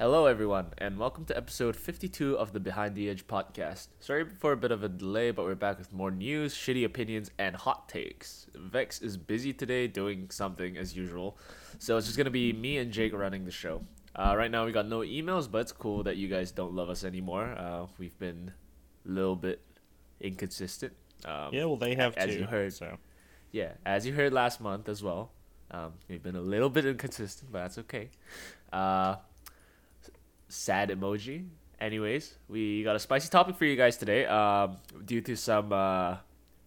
Hello, everyone, and welcome to episode 52 of the Behind the Edge podcast. Sorry for a bit of a delay, but we're back with more news, shitty opinions, and hot takes. Vex is busy today doing something as usual, so it's just gonna be me and Jake running the show. Uh, right now, we got no emails, but it's cool that you guys don't love us anymore. Uh, we've been a little bit inconsistent. Um, Yeah, well, they have as too. you heard. So yeah, as you heard last month as well. Um, we've been a little bit inconsistent, but that's okay. Uh, sad emoji. Anyways, we got a spicy topic for you guys today. Um, due to some uh,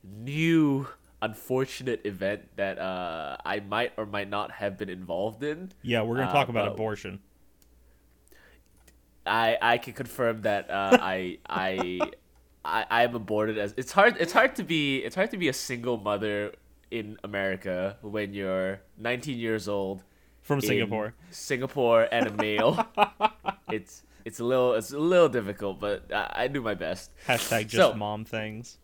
new unfortunate event that uh, I might or might not have been involved in. yeah, we're gonna Uh, talk about abortion. I I can confirm that uh, I I I I am aborted as it's hard it's hard to be it's hard to be a single mother in America when you're 19 years old From Singapore. Singapore and a meal. it's it's a little it's a little difficult, but I, I do my best. Hashtag just So- mom things.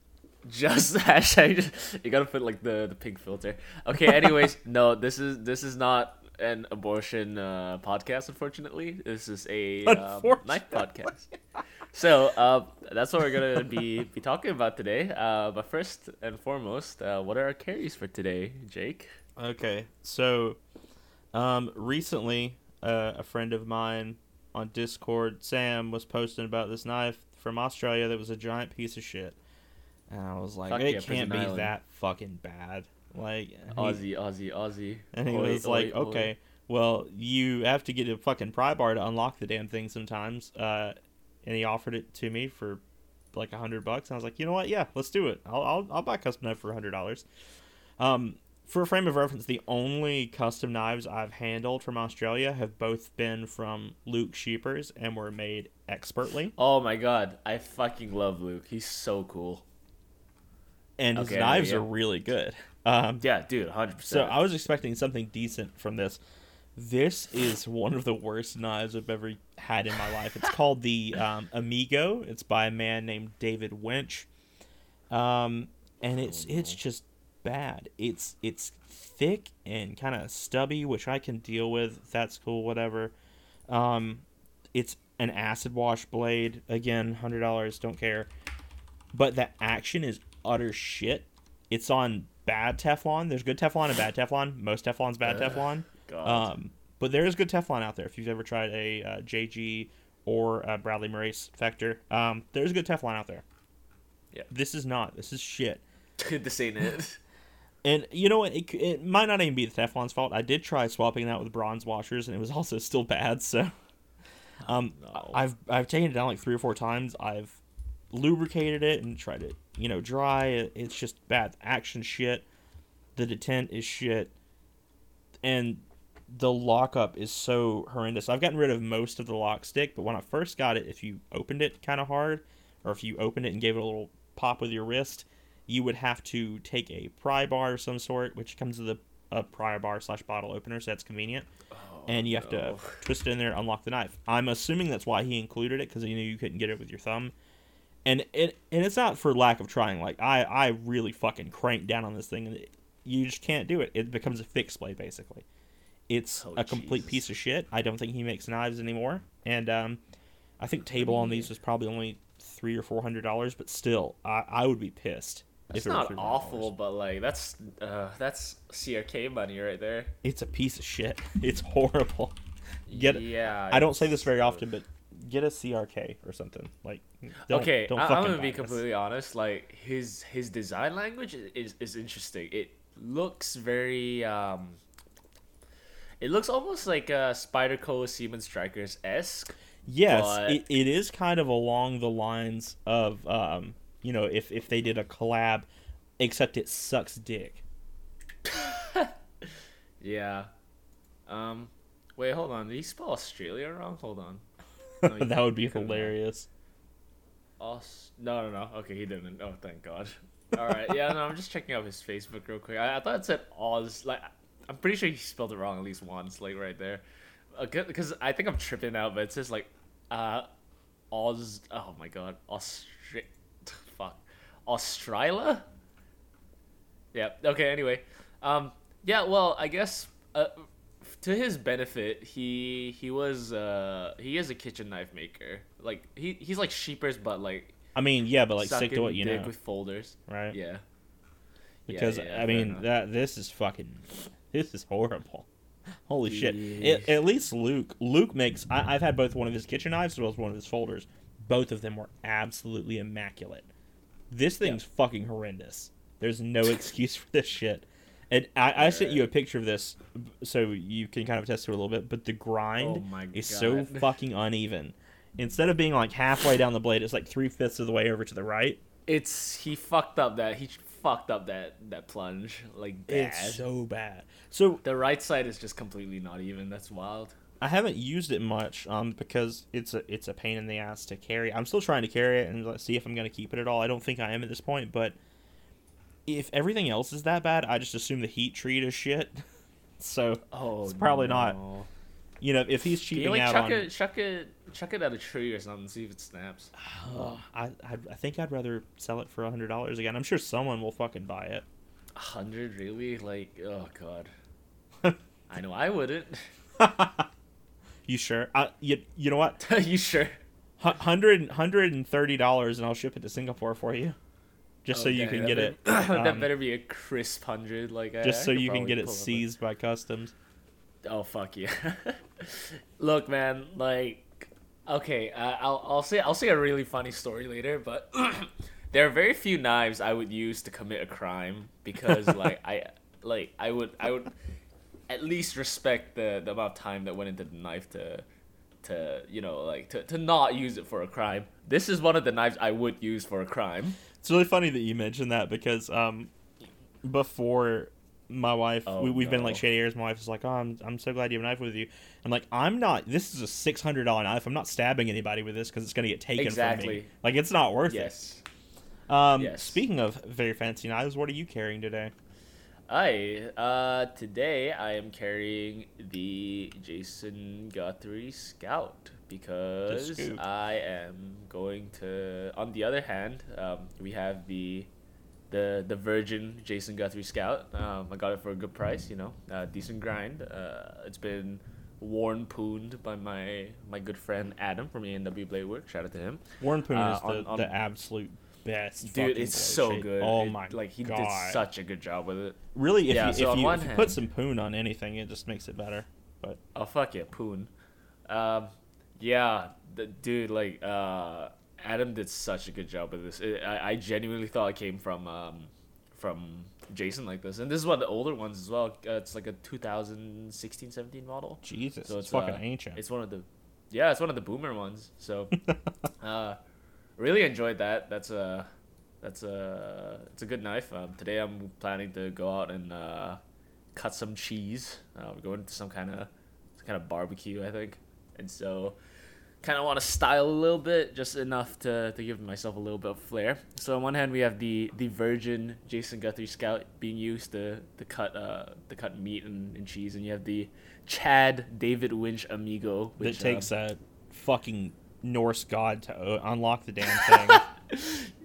Just hashtag. You gotta put like the the pink filter. Okay. Anyways, no, this is this is not an abortion uh, podcast. Unfortunately, this is a um, knife podcast. So uh, that's what we're gonna be be talking about today. Uh, but first and foremost, uh, what are our carries for today, Jake? Okay, so um, recently, uh, a friend of mine on Discord, Sam, was posting about this knife from Australia that was a giant piece of shit, and I was like, Fuck it yeah, can't Prison be Island. that fucking bad. Like, he- Aussie, Aussie, Aussie. And he Oi, was like, oi, oi. okay, well, you have to get a fucking pry bar to unlock the damn thing sometimes. Uh, and he offered it to me for like a hundred bucks. And I was like, you know what? Yeah, let's do it. I'll, I'll, I'll buy a custom knife for a hundred dollars. Um, for a frame of reference, the only custom knives I've handled from Australia have both been from Luke Sheepers and were made expertly. Oh my god, I fucking love Luke. He's so cool. And his Okay, knives yeah. are really good. Um, Yeah, dude, 100%. So. I was expecting something decent from this. This is one of the worst knives I've ever had in my life. It's called the um, Amigo. It's by a man named David Winch, um, and it's it's just bad. It's it's thick and kind of stubby, which I can deal with. That's cool, whatever. Um, it's an acid wash blade. Again, hundred dollars. Don't care. But the action is utter shit. It's on bad Teflon. There's good Teflon and bad Teflon. Most Teflon's bad Ugh, Teflon. God. Um, but there is good Teflon out there. If you've ever tried a uh, JG or a Bradley Maurice Vector, um, there's good Teflon out there. Yeah. This is not. This is shit. this ain't it. And you know what? It, it might not even be the Teflon's fault. I did try swapping that with bronze washers, and it was also still bad. So, um, no. I've I've taken it down like three or four times. I've lubricated it and tried to you know dry. It, it's just bad action shit. The detent is shit, and the lockup is so horrendous. I've gotten rid of most of the lock stick, but when I first got it, if you opened it kind of hard, or if you opened it and gave it a little pop with your wrist, you would have to take a pry bar of some sort, which comes with a, a pry bar slash bottle opener, so that's convenient. and you have to twist it in there, unlock the knife. I'm assuming that's why he included it because he knew you couldn't get it with your thumb. And it and it's not for lack of trying. Like I I really fucking cranked down on this thing, and it, you just can't do it. It becomes a fixed blade basically. It's Oh, a complete Jesus. piece of shit. I don't think he makes knives anymore. And um, I think table on these was probably only three or four hundred dollars, but still, I, I would be pissed. It's not awful, but like that's uh that's CRK money right there. It's a piece of shit. It's horrible. Get yeah. I don't say this very often, but get a CRK or something. Like, don't, okay, don't I, I'm gonna be this. completely honest. Like his his design language is is interesting. It looks very um. It looks almost like uh, Spyderco Siemens Strikers esque. Yes, but- it, it is kind of along the lines of, um, you know, if if they did a collab, except it sucks dick. Yeah. Um. Wait, hold on. Did he spell Australia wrong? Hold on. No, that would be he couldn't have. hilarious. Aus- no, no, no. Okay, he didn't. Oh, thank God. All right. Yeah, no, I'm just checking out his Facebook real quick. I, I thought it said Oz. Like, I'm pretty sure he spelled it wrong at least once, like right there. Because I think I'm tripping out, but it says like, uh, Oz. Oh my God, Austra. Fuck, Australia. Yeah. Okay. Anyway, um, yeah. Well, I guess uh, to his benefit, he he was uh he is a kitchen knife maker. Like he he's like sheepers, but like I mean, yeah, but like stick to what you know, with folders. right? Yeah. Because Yeah, yeah, I mean enough. that this is fucking this is horrible. Holy shit! Yeah. At, at least Luke Luke makes. I, I've had both one of his kitchen knives as well as one of his folders. Both of them were absolutely immaculate. This thing's fucking horrendous. There's no excuse for this shit. And I, I sent you a picture of this so you can kind of attest to it a little bit. But the grind Oh is so fucking uneven. Instead of being like halfway down the blade, it's like three fifths of the way over to the right. It's he fucked up that he fucked up that that plunge like bad. It's so bad. So the right side is just completely not even. That's wild. I haven't used it much um, because it's a it's a pain in the ass to carry. I'm still trying to carry it and let's see if I'm gonna keep it at all. I don't think I am at this point, but if everything else is that bad, I just assume the heat treat is shit. so Oh, It's probably not. you know if he's Can you like out chuck on, it, chuck it, chuck it at a tree or something, see if it snaps. I, I I think I'd rather sell it for a hundred dollars again. I'm sure someone will fucking buy it. A hundred, really? Like, oh god. I know I wouldn't. You sure? I, you you know what? you sure? Hu- Hundred hundred and thirty dollars, and I'll ship it to Singapore for you, just so Oh, you can that get it. better- that um, better be a crisp hundred. Like, I- just I so you can get it pull up a- seized by customs. Oh fuck yeah! Look, man, like, okay, uh, I'll I'll say I'll say a really funny story later, but there are very few knives I would use to commit a crime because like I like I would I would at least respect the the amount of time that went into the knife to to you know like to, to not use it for a crime. This is one of the knives I would use for a crime. It's really funny that you mentioned that because um, before my wife, Oh, we, we've been like shady years. My wife was like, "Oh, I'm, I'm so glad you have a knife with you." I'm like, "I'm not. This is a six hundred dollar knife. I'm not stabbing anybody with this because it's gonna get taken from me. Exactly. Like it's not worth Yes. it." Um, Yes. Speaking of very fancy knives, what are you carrying today? Hi. Uh, today I am carrying the Jason Guthrie Scout because. I am going to. On the other hand, um, we have the the the Virgin Jason Guthrie Scout. Um, I got it for a good price. You know, uh, decent grind. Uh, it's been worn pooned by my my good friend Adam from A&W Blade Work. Shout out to him. Worn Poon Uh, is the, on- on- the absolute best. Dude, it's so shape. good. Oh It- my Like he god! did such a good job with it. really, if Yeah, you, so if on you, one if you hand- put some poon on anything, it just makes it better. But Oh fuck yeah, Poon. Um, yeah, the dude like uh, Adam did such a good job with this. It, I I genuinely thought it came from um from Jason like this, and this is one of the older ones as well. Uh, it's like a 2016, 17 model. Jesus, So it's, it's, fucking uh, ancient. It's one of the yeah, it's one of the boomer ones. So uh, really enjoyed that. That's a that's a it's a good knife. Um, today I'm planning to go out and uh, cut some cheese. Uh, we're going to some kind of some kind of barbecue, I think, and so kind of want to style a little bit, just enough to, to give myself a little bit of flair. So on one hand, we have the the Virgin Jason Guthrie Scout being used to to cut uh to cut meat and, and cheese, and you have the Chad David Winch Amigo, that which takes um, a fucking Norse god to uh, unlock the damn thing.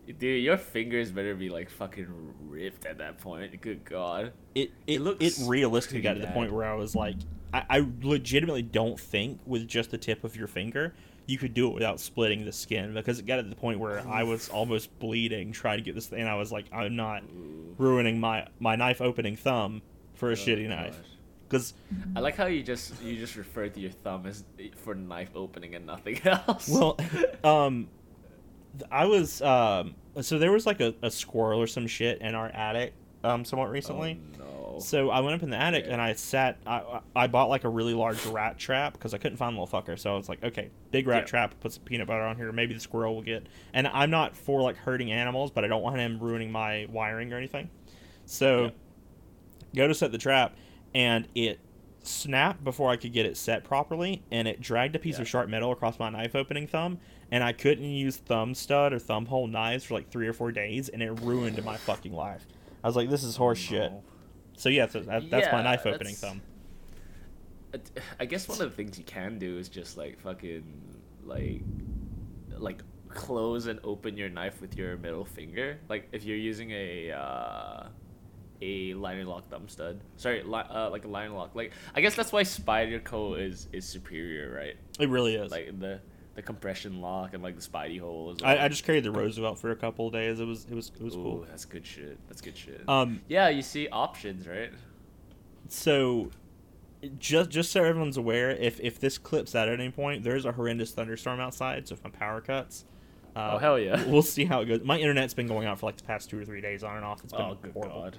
dude, your fingers better be like fucking ripped at that point. Good God. it it, It looks it realistically got to the point where I was like, I, I legitimately don't think with just the tip of your finger you could do it without splitting the skin because it got to the point where I was almost bleeding trying to get this thing. And I was like, I'm not ruining my my knife opening thumb for a Oh, shitty knife gosh. Because I like how you just you just refer to your thumb as for knife opening and nothing else. well, um, I was um, so there was like a, a squirrel or some shit in our attic um somewhat recently. Oh, no. So I went up in the attic Yeah. and I sat. I I I bought like a really large rat trap because I couldn't find the little fucker. So I was like, okay, big rat Yeah. trap. Put some peanut butter on here. Maybe the squirrel will get. And I'm not for like hurting animals, but I don't want him ruining my wiring or anything. So Yeah. go to set the trap, and it snapped before I could get it set properly, and it dragged a piece Yeah. of sharp metal across my knife opening thumb, and I couldn't use thumb stud or thumb hole knives for like three or four days, and it ruined my fucking life. I was like, this is horse shit. No. So yeah, so that, that's my Yeah, knife opening thumb. I guess one of the things you can do is just like fucking like like close and open your knife with your middle finger. Like if you're using a uh a liner lock thumb stud. Sorry, li- uh, like a liner lock. Like I guess that's why Spyderco is is superior, right? It really is. Like the the compression lock and like the Spidey hole. Well. I, I just carried the Roosevelt for a couple of days. It was it was it was Ooh, cool. that's good shit. That's good shit. Um, yeah, you see options, right? so just just so everyone's aware, if if this clips out at any point, there's a horrendous thunderstorm outside. So if my power cuts, uh, Oh, hell yeah. we'll see how it goes. My internet's been going out for like the past two or three days on and off. It's been Oh good horrible. god.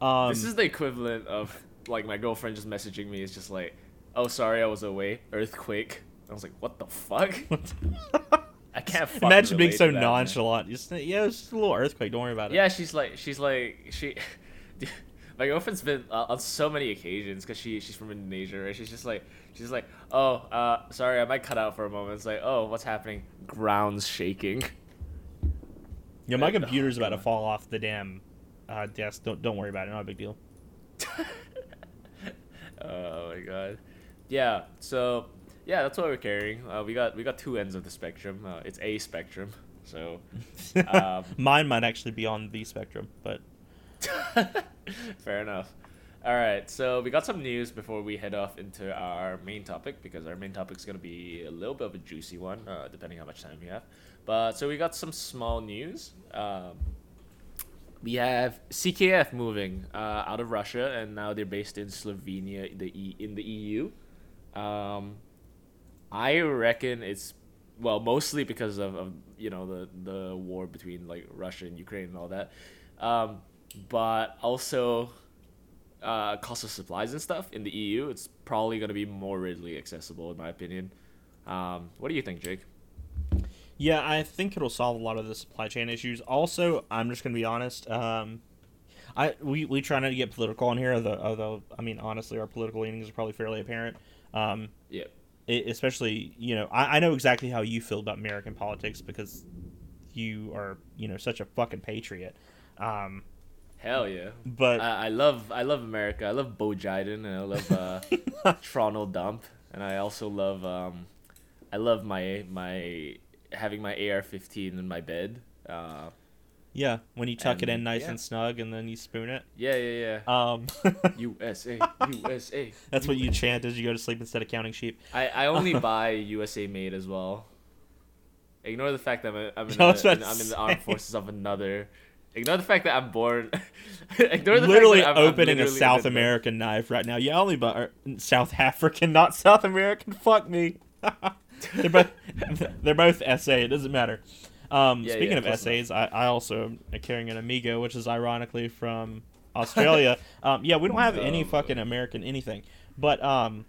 Um, this is the equivalent of like my girlfriend just messaging me. It's just like, oh sorry, I was away. Earthquake. I was like, what the fuck? I can't. fucking Imagine being so that, nonchalant. Just yeah, it's just a little earthquake. Don't worry about it. Yeah, she's like, she's like, she. My girlfriend's been uh, on so many occasions because she she's from Indonesia, right? She's just like, she's like, oh, uh, sorry, I might cut out for a moment. It's like, oh, what's happening? Ground's shaking. Yeah, my computer's about to fall off the damn uh, yes, Don't don't worry about it. Not a big deal. oh my god. Yeah. So yeah, that's what we're carrying. Uh, we got we got two ends of the spectrum. Uh, it's a spectrum. So um, Mine might actually be on the spectrum, but fair enough. All right. So we got some news before we head off into our main topic because our main topic is gonna be a little bit of a juicy one, uh, depending how much time we have. But so we got some small news. Um, we have CKF moving uh, out of Russia, and now they're based in Slovenia, the e- in the EU. Um, I reckon it's well mostly because of, of you know the the war between like Russia and Ukraine and all that, um, but also uh, cost of supplies and stuff in the EU. It's probably going to be more readily accessible in my opinion. Um, what do you think, Jake? Yeah, I think it'll solve a lot of the supply chain issues. Also, I'm just gonna be honest. Um, I we, we try not to get political on here, although, although I mean honestly, our political leanings are probably fairly apparent. Um, Yeah. it, especially you know I, I know exactly how you feel about American politics because you are you know such a fucking patriot. Um, Hell yeah. but I, I love I love America. I love Bo Jiden and I love uh, Toronto Dump, and I also love um, I love my my having my AR-15 in my bed. Uh, yeah, when you tuck it in nice yeah. and snug and then you spoon it. yeah, yeah, yeah. Um, USA, USA. that's what you chant as you go to sleep instead of counting sheep. I, I only buy USA made as well. Ignore the fact that I'm, a, I'm, in, I a, was about I'm in the armed forces of another. Ignore the fact that I'm born. Ignore the literally fact that I'm, I'm opening a South American knife right now. Yeah, only but South African, not South American. Fuck me. They're both they're both SA. It doesn't matter. Um, Yeah, speaking yeah, of essays, I, I also am carrying an Amigo, which is ironically from Australia. um, yeah, we don't have any Oh, fucking American anything. But um,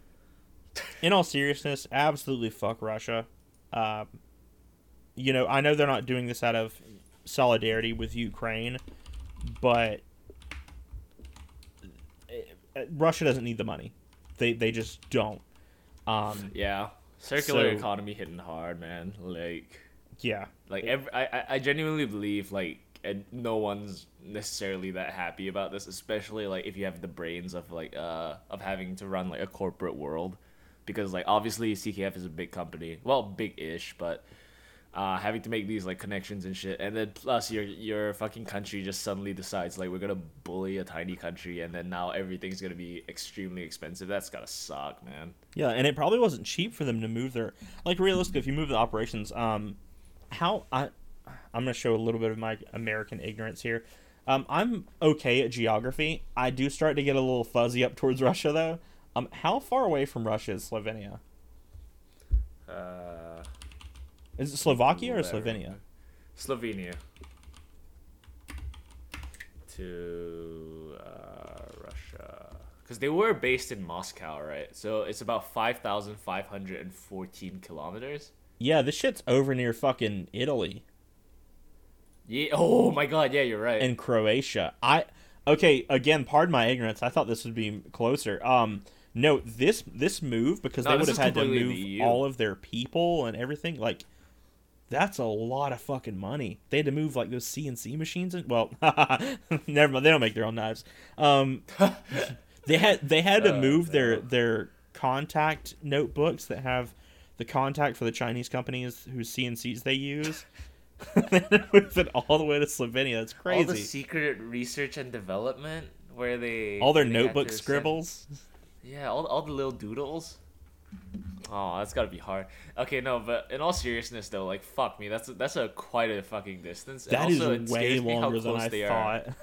in all seriousness, absolutely fuck Russia. Um, you know, I know they're not doing this out of solidarity with Ukraine, but uh, Russia doesn't need the money. They they just don't. Um, Yeah, circular So- economy hitting hard, man. Like, yeah, like every, I, I- I genuinely believe like and no one's necessarily that happy about this, especially like if you have the brains of like uh of having to run like a corporate world, because like obviously CKF is a big company, well big-ish, but uh, having to make these like connections and shit, and then plus your your fucking country just suddenly decides like we're gonna bully a tiny country, and then now everything's gonna be extremely expensive. That's gotta suck, man. yeah, and it probably wasn't cheap for them to move their like realistically. If you move the operations, um, how I I'm gonna show a little bit of my American ignorance here. Um, I'm okay at geography. I do start to get a little fuzzy up towards Russia though. Um, how far away from Russia is Slovenia? Uh, Is it Slovakia or. Slovenia? Slovenia to uh, Russia because they were based in Moscow, right? So it's about five thousand five hundred and fourteen kilometers. Yeah, this shit's over near fucking Italy. Yeah. Oh my God. Yeah, you're right. and Croatia. I okay, again, pardon my ignorance. I thought this would be closer. Um no, this this move because No, they would have had to move all of their people and everything. Like that's a lot of fucking money. They had to move like those CNC machines and well, never mind. They don't make their own knives. Um, they had they had to Oh, move their their contact notebooks that have the contact for the Chinese companies whose CNCs they use. they had to move it all the way to Slovenia. That's All the crazy. secret research and development. where they All their notebook to send- scribbles. Yeah, all, all the little doodles. Oh, that's gotta be hard. Okay, no, but in all seriousness though, like fuck me, that's a, that's a quite a fucking distance. And That is also, it way scares me how longer than close I they are. thought.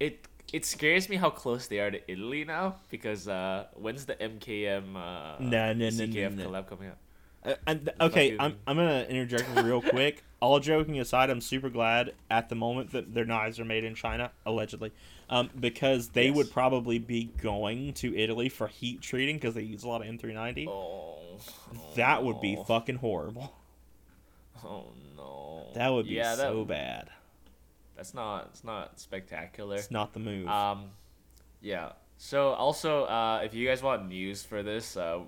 It it scares me how close they are to Italy now because uh, when's the MKM uh, No, no, no, no, CKF no. collab coming up? Uh, and, okay, Fucking- I'm, I'm gonna interject real quick. All joking aside, I'm super glad at the moment that their knives are made in China, allegedly, um, because they Yes. would probably be going to Italy for heat treating because they use a lot of M390. Oh, that would be fucking horrible. Oh no. That would be yeah, that- so bad. That's not it's not spectacular. It's not the move. Um, yeah. So also, uh, if you guys want news for this, uh,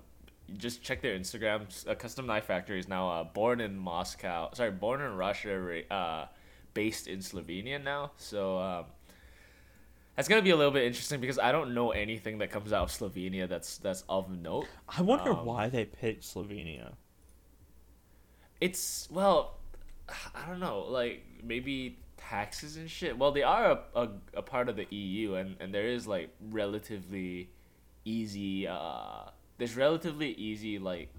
just check their Instagram. A custom knife factory is now uh, born in Moscow. Sorry, born in Russia, uh, based in Slovenia now. So um, that's gonna be a little bit interesting because I don't know anything that comes out of Slovenia that's that's of note. I wonder um, why they picked Slovenia. It's well, I don't know. Like maybe taxes and shit. Well, they are a, a, a part of the EU, and and there is like relatively easy. Uh, there's relatively easy like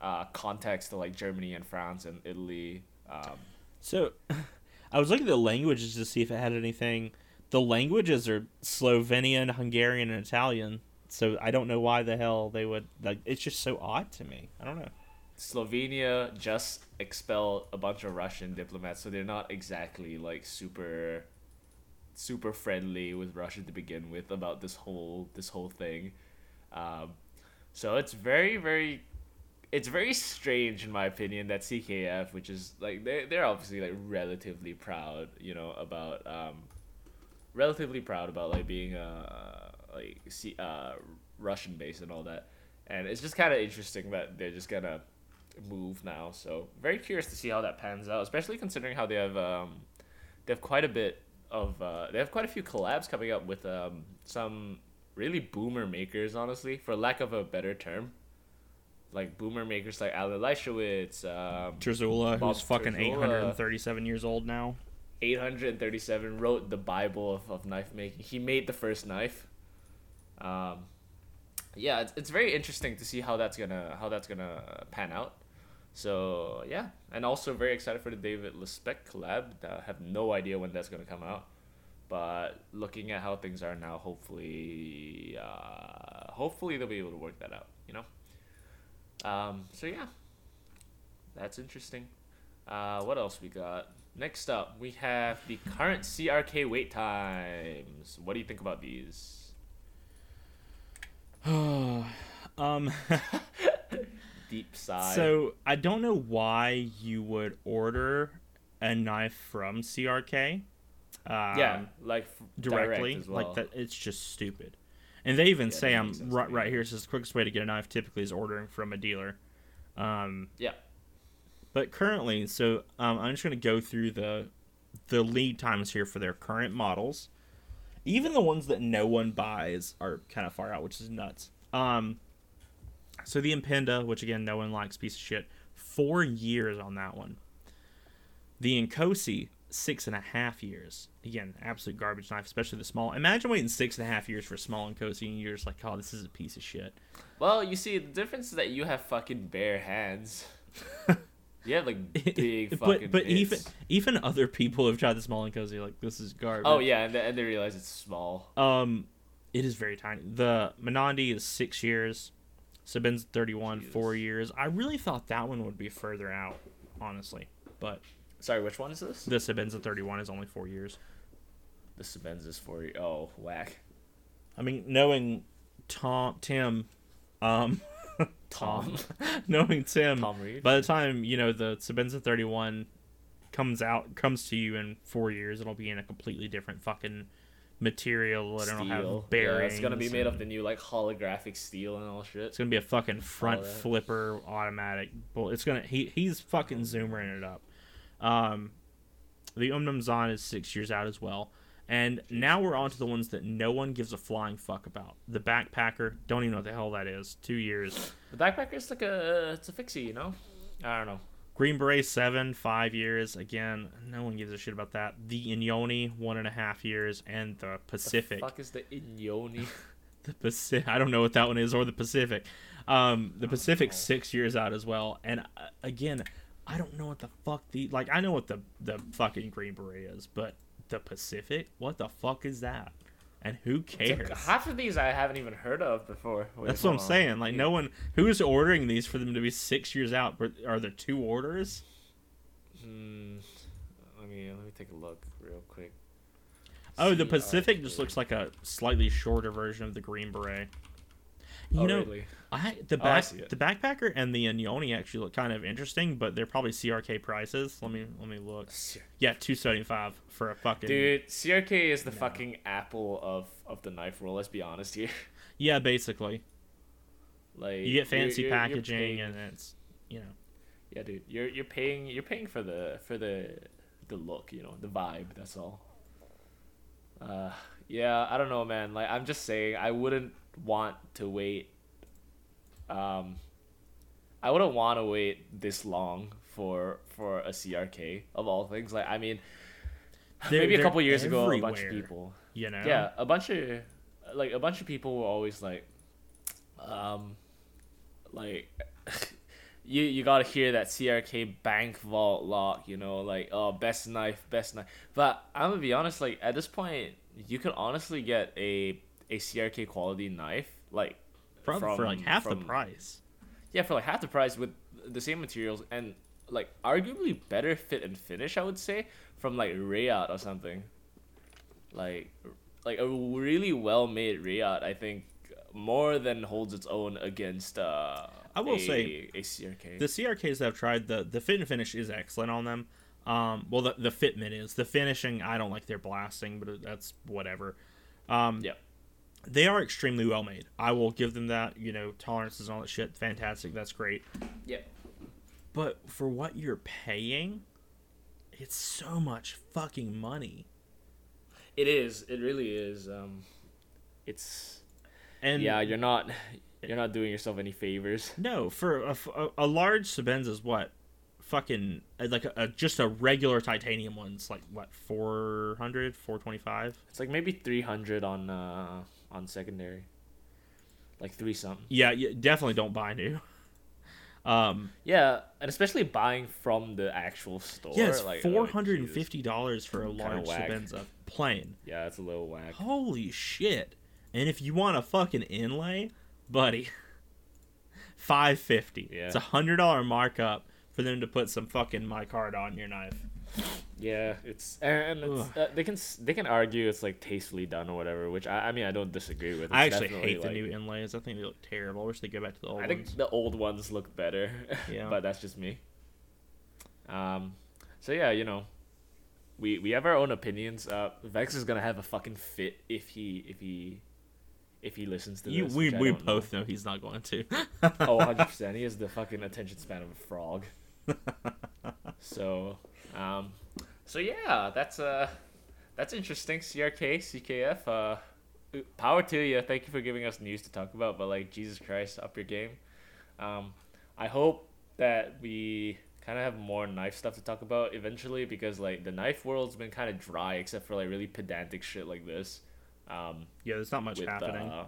uh contacts to like Germany and France and Italy. Um, So, I was looking at the languages to see if it had anything. The languages are Slovenian, Hungarian, and Italian. So I don't know why the hell they would like. It's just so odd to me. I don't know. Slovenia just expelled a bunch of Russian diplomats, so they're not exactly like super super friendly with Russia to begin with about this whole this whole thing. Um, so it's very very it's very strange in my opinion that CKF, which is like they they're obviously like relatively proud, you know, about um relatively proud about like being uh like C- uh Russian based and all that. And it's just kind of interesting that they're just gonna move now. So very curious to see how that pans out, especially considering how they have um they have quite a bit of uh they have quite a few collabs coming up with um some really boomer makers, honestly, for lack of a better term. Like boomer makers like Allen Elishewitz, um, Terzuola, who's fucking 837 years old now. 837 wrote the bible of, of knife making. He made the first knife. Um, yeah it's, it's very interesting to see how that's gonna how that's gonna pan out. So yeah and also very excited for the david lespec collab. Uh, have no idea when that's gonna come out but looking at how things are now hopefully uh, hopefully they'll be able to work that out you know um, so yeah that's interesting uh, what else we got? Next up, we have the current CRK wait times. What do you think about these? um, Deep sigh. so I don't know why you would order a knife from CRK. Um, yeah, like f- directly direct well. like that. It's just stupid. And they even Yeah, say I'm sense right, right here. It says the quickest way to get a knife typically is ordering from a dealer. Um, Yeah. But currently, so um, I'm just going to go through the the lead times here for their current models. Even the ones that no one buys are kind of far out, which is nuts. Um, so the Impinda, which again no one likes, piece of shit, four years on that one. The Nkosi, six and a half years. Again, absolute garbage knife, especially the small. Imagine waiting six and a half years for a small Nkosi, and you're just like, oh, this is a piece of shit. Well, you see, the difference is that you have fucking bare hands. you have like big fucking. but but even bits. even other people have tried the small Nkosi, like this is garbage. Oh yeah, and, they- and they realize it's small. Um, it is very tiny. The Mnandi is six years. Sebenza thirty-one, four years. I really thought that one would be further out, honestly. But Sorry, which one is this? the Sebenza thirty-one is only four years. The Sebenz is for you. Oh, whack. I mean, knowing Tom, Tim, um, Tom. knowing Tim, Tom Reed. by the time you know the Sebenza 31 comes out comes to you in four years, it'll be in a completely different fucking material. It'll Steel. have Yeah, bearings. it's gonna be made of the new like holographic steel and all shit. It's gonna be a fucking front flipper automatic. Bull. It's gonna he he's fucking zoomering it up. Um, the Umnumzaan is six years out as well. And now we're on to the ones that no one gives a flying fuck about. The backpacker, don't even know what the hell that is. Two years. The backpacker is like a it's a fixie, you know. I don't know. Green Beret seven, five years. Again, no one gives a shit about that. The Inyoni, one and a half years, and the Pacific. The fuck is the Inyoni? the Pacific. I don't know what that one is, or the Pacific. Um, the Pacific six years out as well. And uh, again, I don't know what the fuck the like. I know what the the fucking Green Beret is, but the Pacific, what the fuck is that? And who cares? Half of these I haven't even heard of before. Wait, That's what I'm on. saying. Like, no one who's ordering these for them to be six years out. Are there two orders? Hmm. Let me let me take a look real quick. Oh, the Pacific just looks like a slightly shorter version of the Green Beret. You oh, know, really? I the oh, back I the backpacker and the Inyoni actually look kind of interesting, but they're probably CRK prices. Let me let me look. Yeah, two seventy five for a fucking dude. CRK is the no. fucking Apple of of the knife roll. Let's be honest here. Yeah, basically. Like you get fancy you're, you're, packaging you're and it's you know. Yeah, dude, you're you're paying you're paying for the for the the look, you know, the vibe. That's all. Uh, yeah, I don't know, man. Like I'm just saying, I wouldn't want to wait. Um, I wouldn't want to wait this long for for a CRK of all things. Like I mean, they're, maybe a couple years ago, a bunch of people, you know, yeah, a bunch of like a bunch of people were always like, um, like. you you gotta hear that CRK bank vault lock, you know, like oh best knife, best knife. But I'm gonna be honest, like at this point, you could honestly get a a CRK quality knife, like from, for like half from, the price. Yeah, for like half the price with the same materials and like arguably better fit and finish, I would say, from like Reate or something. Like, like a really well made Reate, I think, more than holds its own against. uh I will a, say a CRK. The CRKs that I've tried, the the fit and finish is excellent on them. Um, well, the the fitment is the finishing. I don't like their blasting, but that's whatever. Um, yeah they are extremely well made. I will give them that. You know, tolerances and all that shit. Fantastic. That's great. Yeah. But for what you're paying, it's so much fucking money. It is. It really is. Um, it's. And yeah, you're not. You're not doing yourself any favors. No, for a, a, a large what, fucking like a, a, just a regular titanium one's like what 400 425 it's like maybe 300 on uh on secondary. Like three something. Yeah, yeah, definitely don't buy new. Um, yeah, and especially buying from the actual store. Yeah, it's like, four hundred and fifty dollars for a large Sebenza plain. Yeah, it's a little whack. Holy shit! And if you want a fucking inlay, buddy, five fifty. Yeah. It's a hundred dollar markup for them to put some fucking Micarta on your knife. Yeah, it's and it's, uh, they can they can argue it's like tastefully done or whatever, which I, I mean I don't disagree with. It's I actually hate like, the new inlays. I think they look terrible. I wish they go back to the old. I think the old ones look better. Yeah, but that's just me. Um, so yeah, you know, we we have our own opinions. Uh, Vex is gonna have a fucking fit if he if he if he listens to you, this. We we both know. know he's not going to. oh, 100 percent. He has the fucking attention span of a frog. so um, so yeah, that's uh, that's interesting. CRK, CKF. Uh, power to you. Thank you for giving us news to talk about. But like Jesus Christ, up your game. Um, I hope that we kind of have more knife stuff to talk about eventually because like the knife world's been kind of dry except for like really pedantic shit like this. Um, yeah, there's not much with, happening. Uh,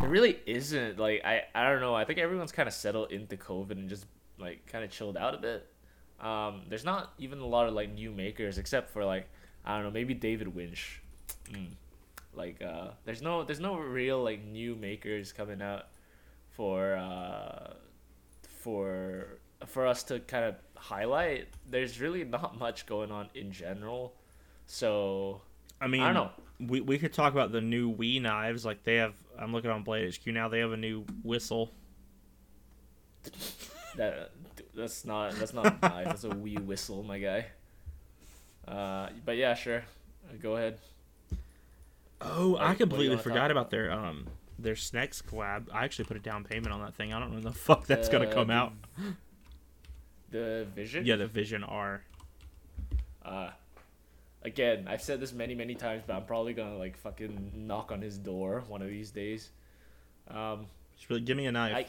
there really isn't. Like I, I don't know. I think everyone's kind of settled into COVID and just like kind of chilled out a bit. Um, there's not even a lot of like new makers except for like I don't know maybe David Winch. Mm. Like uh, there's no there's no real like new makers coming out for uh, for for us to kind of highlight. There's really not much going on in general. So I mean, I don't know. We we could talk about the new WE knives. Like they have, I'm looking on Blade HQ now. They have a new whistle. that that's not that's not a knife. That's a wee whistle, my guy. Uh, but yeah, sure. Go ahead. Oh, what, I completely forgot about their um their Snecx collab. I actually put a down payment on that thing. I don't know when the fuck that's gonna come out. The Vision. Yeah, the Vision R. Uh, again, I've said this many many times, but I'm probably gonna like fucking knock on his door one of these days. Um, just really give me a knife. I,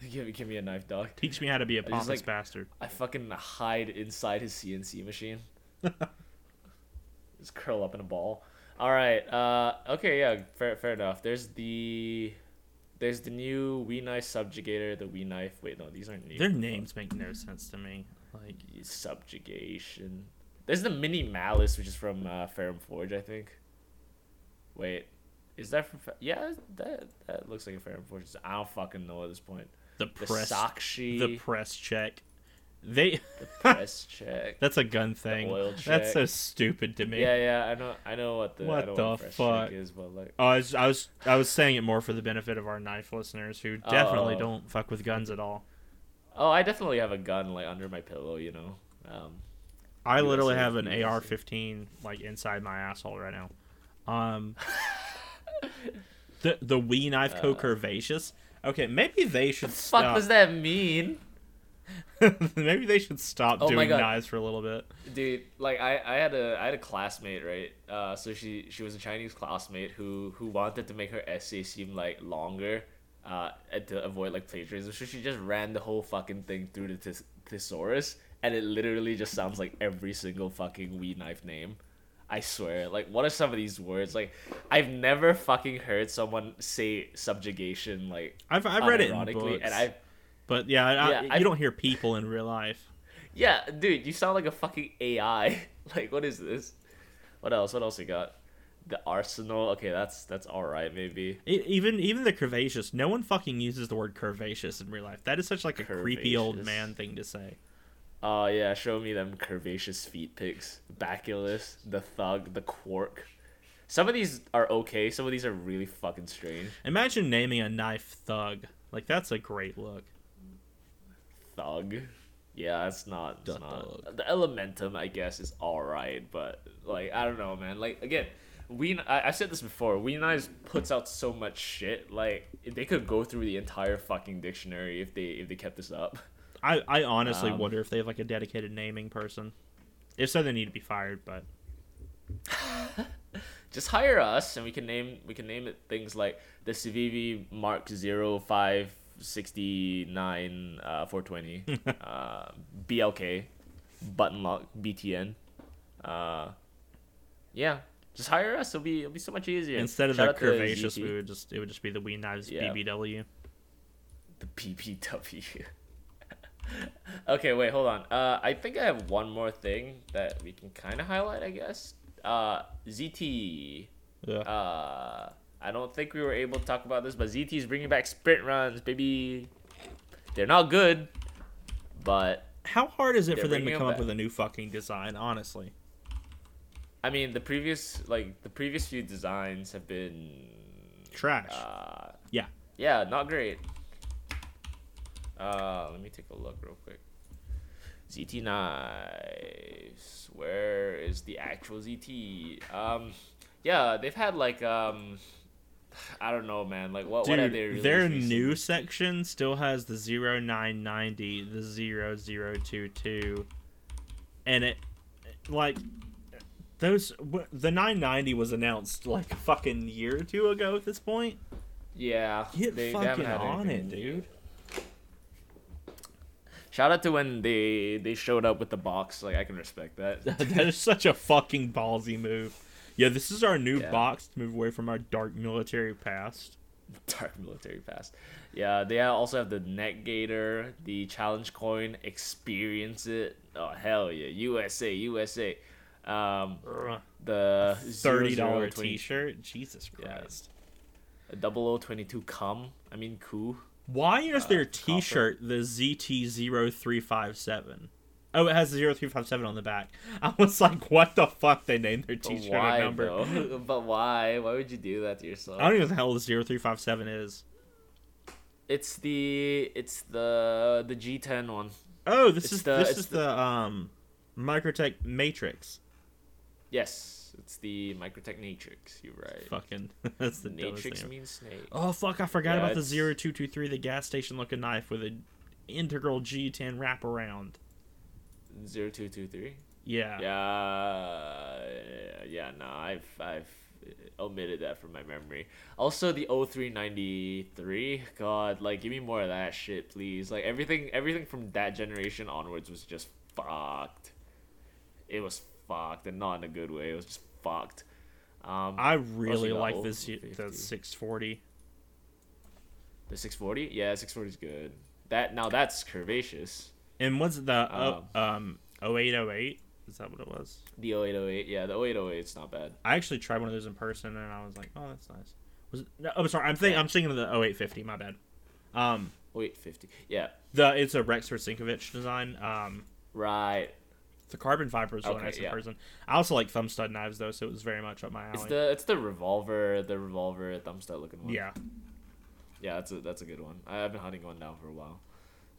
give me give me a knife, dog. Teach me how to be a pompous like- bastard. I fucking hide inside his CNC machine. Just curl up in a ball. All right. Uh. Okay. Yeah. Fair. Fair enough. There's the. There's the new We Knife Subjugator. The We Knife. Wait. No. These aren't new. Their names make no sense to me. Like, Subjugation. There's the Mini Malice, which is from uh, Ferrum Forge, I think. Wait. Is that from? Yeah. That that looks like a Ferrum Forge. I don't fucking know at this point. The The press, Sakshi. the press check. They. the press check. That's a gun thing. That's so stupid to me. Yeah, yeah, I know, I know what the What the what fuck? is, but like, Oh, I was, I was I was saying it more for the benefit of our knife listeners who definitely Oh. don't fuck with guns at all. oh, I definitely have a gun like under my pillow, you know. Um, I literally have an AR-15 like inside my asshole right now. Um, the the Wee knife co curvaceous. Okay, maybe they should fuck stop. does that mean, maybe they should stop Oh doing knives for a little bit. dude? Like, I, I had a I had a classmate, right? Uh, so she she was a Chinese classmate who who wanted to make her essay seem like longer, uh, to avoid like plagiarism. So she just ran the whole fucking thing through the th- thesaurus, and it literally just sounds like every single fucking weed knife name. I swear. Like, what are some of these words? Like, I've never fucking heard someone say subjugation like I've I've read it in books, and I but yeah, I, Yeah, you I've- don't hear people in real life. yeah, dude, you sound like a fucking AI. like, what is this? What else? What else we got? The arsenal. Okay, that's that's all right, maybe. E- even even the curvaceous, no one fucking uses the word curvaceous in real life. That is such like a creepy old man thing to say. Oh yeah, show me them curvaceous feet pics. Baculus, the thug, the quark. Some of these are okay. Some of these are really fucking strange. Imagine naming a knife thug. Like that's a great look. Thug. Yeah, it's not. Not. thug. The Elementum, I guess, is all right, but like I don't know, man. Like again, we I, I said this before. We Knives puts out so much shit. Like they could go through the entire fucking dictionary if they if they kept this up. I, I honestly Um, wonder if they have like a dedicated naming person. If so, they need to be fired. But Just hire us, and we can name we can name it things like the Civivi Mark Zero Five Sixty Nine uh, Four Twenty, uh, BLK, Button Lock BTN. Uh, yeah, just hire us. It'll be it'll be so much easier. instead of Shout to curvaceous, we would just it would just be the Wee Knives Yeah. BBW. the PPW. okay, wait, hold on. Uh, I think I have one more thing that we can kind of highlight. I guess. Uh, ZT. Yeah. Uh, I don't think we were able to talk about this, but ZT is bringing back sprint runs, baby. They're not good, but How hard is it for them to come them up with a new fucking design? Honestly, I mean the previous like the previous few designs have been trash. uh, yeah. yeah, not great. Uh, let me take a look real quick. ZT knives. Where is the actual ZT? Um, yeah, they've had like um, I don't know, man. Like what? what have they Dude, their recently? new section still has the 0990, the 0022, and it, like, those, the 990 was announced like a fucking year or two ago at this point. Yeah, Get they- they fucking haven't on it, dude. Shout out to when they they showed up with the box. Like I can respect that. that is such a fucking ballsy move. Yeah, this is our new Yeah. box to move away from our dark military past. Dark military past. Yeah, they also have the neck gator, the challenge coin, experience it. Oh hell yeah, USA, USA. Um, the Thirty dollar T-shirt. Jesus Yeah. A 0022 cum. I mean coup. Why is their Uh, copper. T-shirt the ZT0357? Oh, it has 0357 on the back. I was like, what the fuck? They named their T-shirt why a number. though? but why? Why would you do that to yourself? I don't even know what the hell the 0357 is. It's the it's the the G10 one. Oh, this It's is the- this is the, um Microtech Matrix. Yes, it's the Microtech Natrix. You're right. Fucking that's the Natrix means snake. Oh fuck! I forgot Yeah, about the it's- 0223, the gas station looking knife with an integral G10 wraparound. Zero two two three. Yeah. Yeah, yeah. No, I've I've omitted that from my memory. Also, the 0393. God, like, give me more of that shit, please. Like everything, everything from that generation onwards was just fucked. It was fucked, and not in a good way. It was just fucked. Um, I really like this y- 50. the 640. the 640. Yeah, 640 is good. That now that's curvaceous. And what's the uh, um 0808? Is that what it was? The 0808. Yeah, the 0808. It's not bad. I actually tried one of those in person, and I was like, "Oh, that's nice." Was it? No, I'm sorry. I'm thinking. I'm thinking of the 0850. My bad. Um, 0850. Yeah. the it's a Rexford Sinkevich design. Um, Right. The carbon fiber is really Okay, nice in yeah. person. I also like thumb stud knives though, so it was very much up my alley. It's the it's the revolver, the revolver thumb stud looking one. yeah, Yeah, that's a that's a good one. I- I've been hunting one now for a while.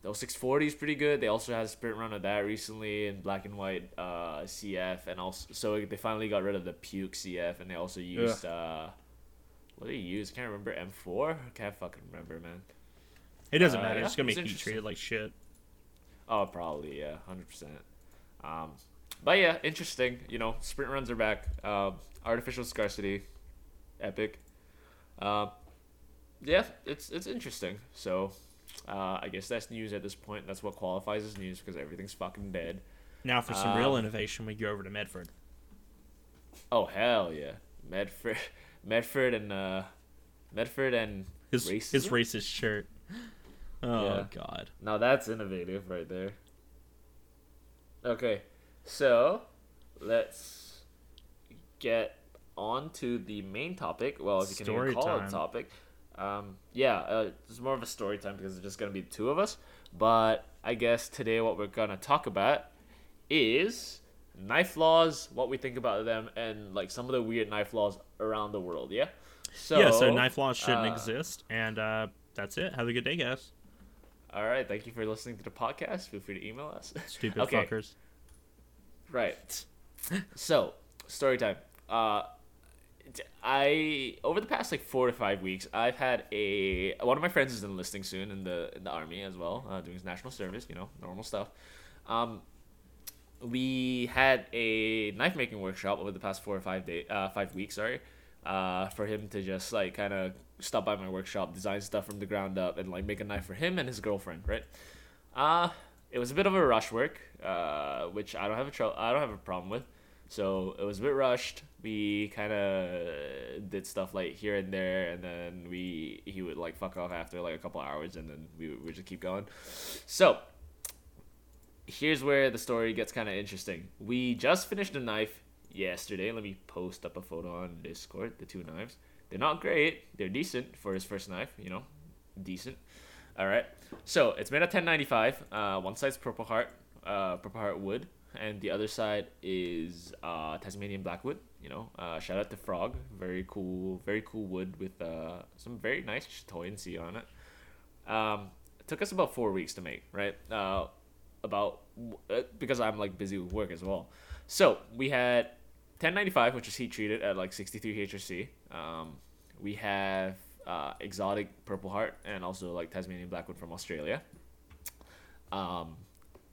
The 640 is pretty good. They also had a sprint run of that recently in black and white uh, CF, and also so they finally got rid of the puke CF, and they also used uh, what did they use? I can't remember M4. I can't fucking remember, man. it doesn't Uh, matter. yeah, it's gonna be heat treated like shit. Oh, probably yeah, hundred percent. Um, but yeah, interesting. You know, sprint runs are back. Um, artificial scarcity, epic. Um, yeah, it's it's interesting. So, uh, I guess that's news at this point. That's what qualifies as news because everything's fucking dead. Now for some real Um, innovation, we go over to Medford. Oh hell yeah, Medford, Medford and uh, Medford and His his racist shirt. Oh Yeah. God. Now that's innovative right there. Okay, so let's get on to the main topic. Well, if you can Story even call it time. a topic. Um, yeah, uh, it's more of a story time because it's just gonna be the two of us. But I guess today what we're gonna talk about is knife laws, what we think about them, and like some of the weird knife laws around the world. Yeah. So yeah, so knife laws shouldn't uh, exist, and uh, that's it. Have a good day, guys. All right, thank you for listening to the podcast. Feel free to email us. Stupid Okay. fuckers. Right. So, story time. Uh, I over the past like four to five weeks, I've had a one of my friends is enlisting soon in the in the army as well, uh, doing his national service. You know, normal stuff. Um, we had a knife making workshop over the past four or five day uh, five weeks. Sorry. Uh, for him to just like kind of stop by my workshop, design stuff from the ground up, and like make a knife for him and his girlfriend, right? Uh, it was a bit of a rush work, uh, which I don't have a tro- I don't have a problem with. So it was a bit rushed. We kind of did stuff like here and there, and then we he would like fuck off after like a couple hours, and then we would just keep going. So here's where the story gets kind of interesting. We just finished a knife yesterday. Let me post up a photo on Discord. The two knives. They're not great. They're decent for his first knife. You know, decent. All right. So it's made of 1095. Uh, one side's Purple Heart, uh, Purple Heart wood, and the other side is uh, Tasmanian Blackwood. You know, uh, shout out to Frog. Very cool, very cool wood with uh, some very nice chatoyancy on it. Um, it took us about four weeks to make, right? Uh, about uh, because I'm like busy with work as well. So we had 1095, which is heat treated at like 63 HRC. Um, we have uh, exotic Purple Heart and also like Tasmanian Blackwood from Australia. Um,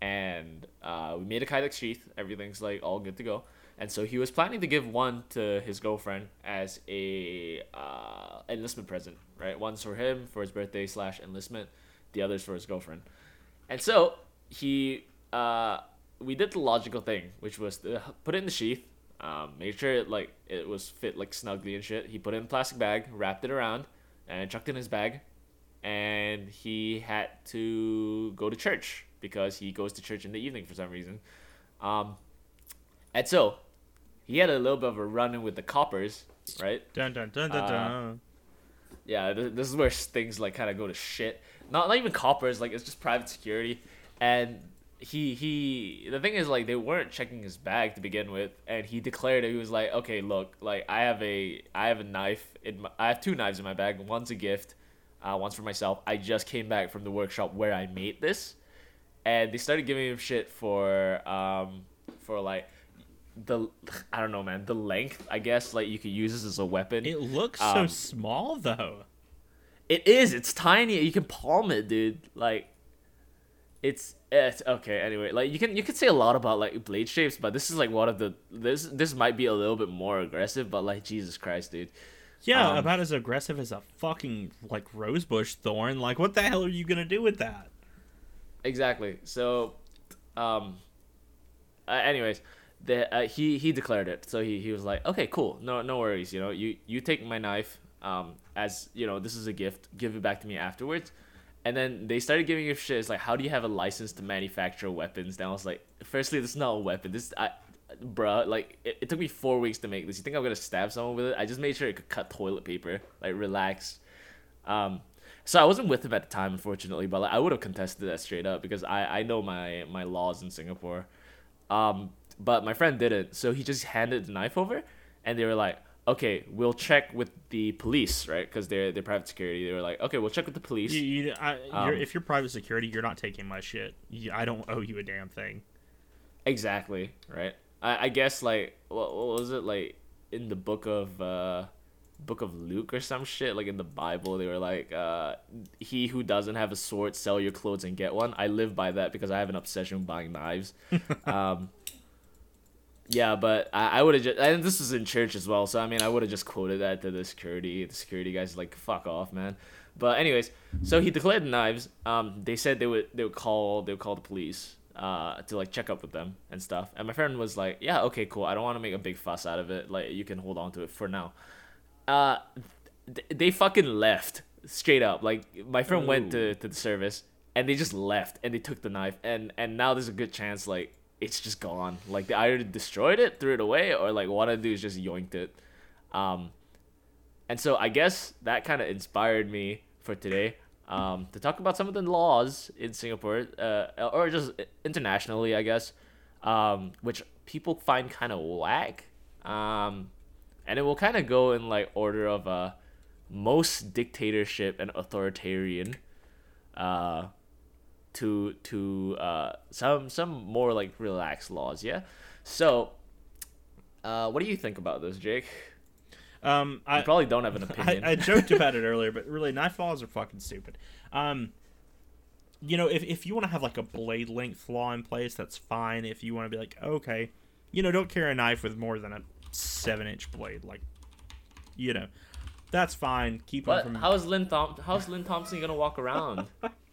and uh, we made a Kydex sheath. Everything's like all good to go. And so he was planning to give one to his girlfriend as a uh, enlistment present, right? One's for him for his birthday slash enlistment. The other's for his girlfriend. And so he, uh, we did the logical thing, which was to put it in the sheath, um, made sure it like it was fit like snugly and shit. He put it in a plastic bag, wrapped it around, and chucked it in his bag. And he had to go to church because he goes to church in the evening for some reason. Um, and so he had a little bit of a run in with the coppers, right? Dun dun dun dun Uh, dun. yeah, th- this is where things like kind of go to shit. Not not even coppers, like it's just private security, and he he the thing is like they weren't checking his bag to begin with, and he declared it. He was like, okay, look, like I have a I have a knife in my, I have two knives in my bag. One's a gift, uh, one's for myself. I just came back from the workshop where I made this, and they started giving him shit for um for like the I don't know man the length I guess like you could use this as a weapon. It looks so um, small though. It is. It's tiny. You can palm it, dude. Like, it's it's okay anyway like you can you can say a lot about like blade shapes but this is like one of the this this might be a little bit more aggressive but like jesus christ dude Yeah, Um, about as aggressive as a fucking like rosebush thorn. Like, what the hell are you gonna do with that? exactly so um uh, anyways the uh, he he declared it so he, he was like okay cool no no worries you know you you take my knife um as you know this is a gift give it back to me afterwards and then they started giving him shit. It's like how do you have a license to manufacture weapons? And i was like firstly this is not a weapon. This i bruh like it, it took me four weeks to make this. You think i'm gonna stab someone with it? I just made sure it could cut toilet paper like relax. Um so I wasn't with him at the time, unfortunately, but like, I would have contested that straight up because I, I know my, my laws in Singapore. Um, but my friend didn't, so he just handed the knife over, and they were like, "Okay, we'll check with the police, right? Because they're they're private security. They were like, "Okay, we'll check with the police." You, you, I, Um, you're, if you're private security, you're not taking my shit. You, I don't owe you a damn thing. Exactly, right? I, I guess like what, what was it like in the book of uh book of Luke or some shit like in the Bible they were like uh he who doesn't have a sword sell your clothes and get one. I live by that because I have an obsession with buying knives. um yeah, but I, I would have just and this was in church as well, so I mean I would have just quoted that to the security. The security guys like fuck off, man. But anyways, so he declared the knives. Um, they said they would they would call they would call the police uh to like check up with them and stuff. And my friend was like, yeah, okay, cool. I don't want to make a big fuss out of it. Like you can hold on to it for now. Uh, th- they fucking left straight up. Like my friend went to, to the service and they just left and they took the knife and and now there's a good chance like it's just gone. Like they either destroyed it, threw it away, or like what I do is just yoinked it. Um, and so I guess that kind of inspired me for today um, to talk about some of the laws in Singapore, uh, or just internationally, I guess, um, which people find kind of whack. Um, and it will kind of go in like order of uh, most dictatorship and authoritarian, uh, to to uh, some some more like relaxed laws. Yeah. So, uh, what do you think about this, Jake? Um, You I, probably don't have an opinion. I joked about it earlier, but really, knife laws are fucking stupid. Um, you know, if, if you want to have like a blade length law in place, that's fine. If you want to be like, okay, you know, don't carry a knife with more than a seven inch blade, like, you know, that's fine. Keep But from. how's Lynn Thom- how's Lynn Thompson gonna walk around?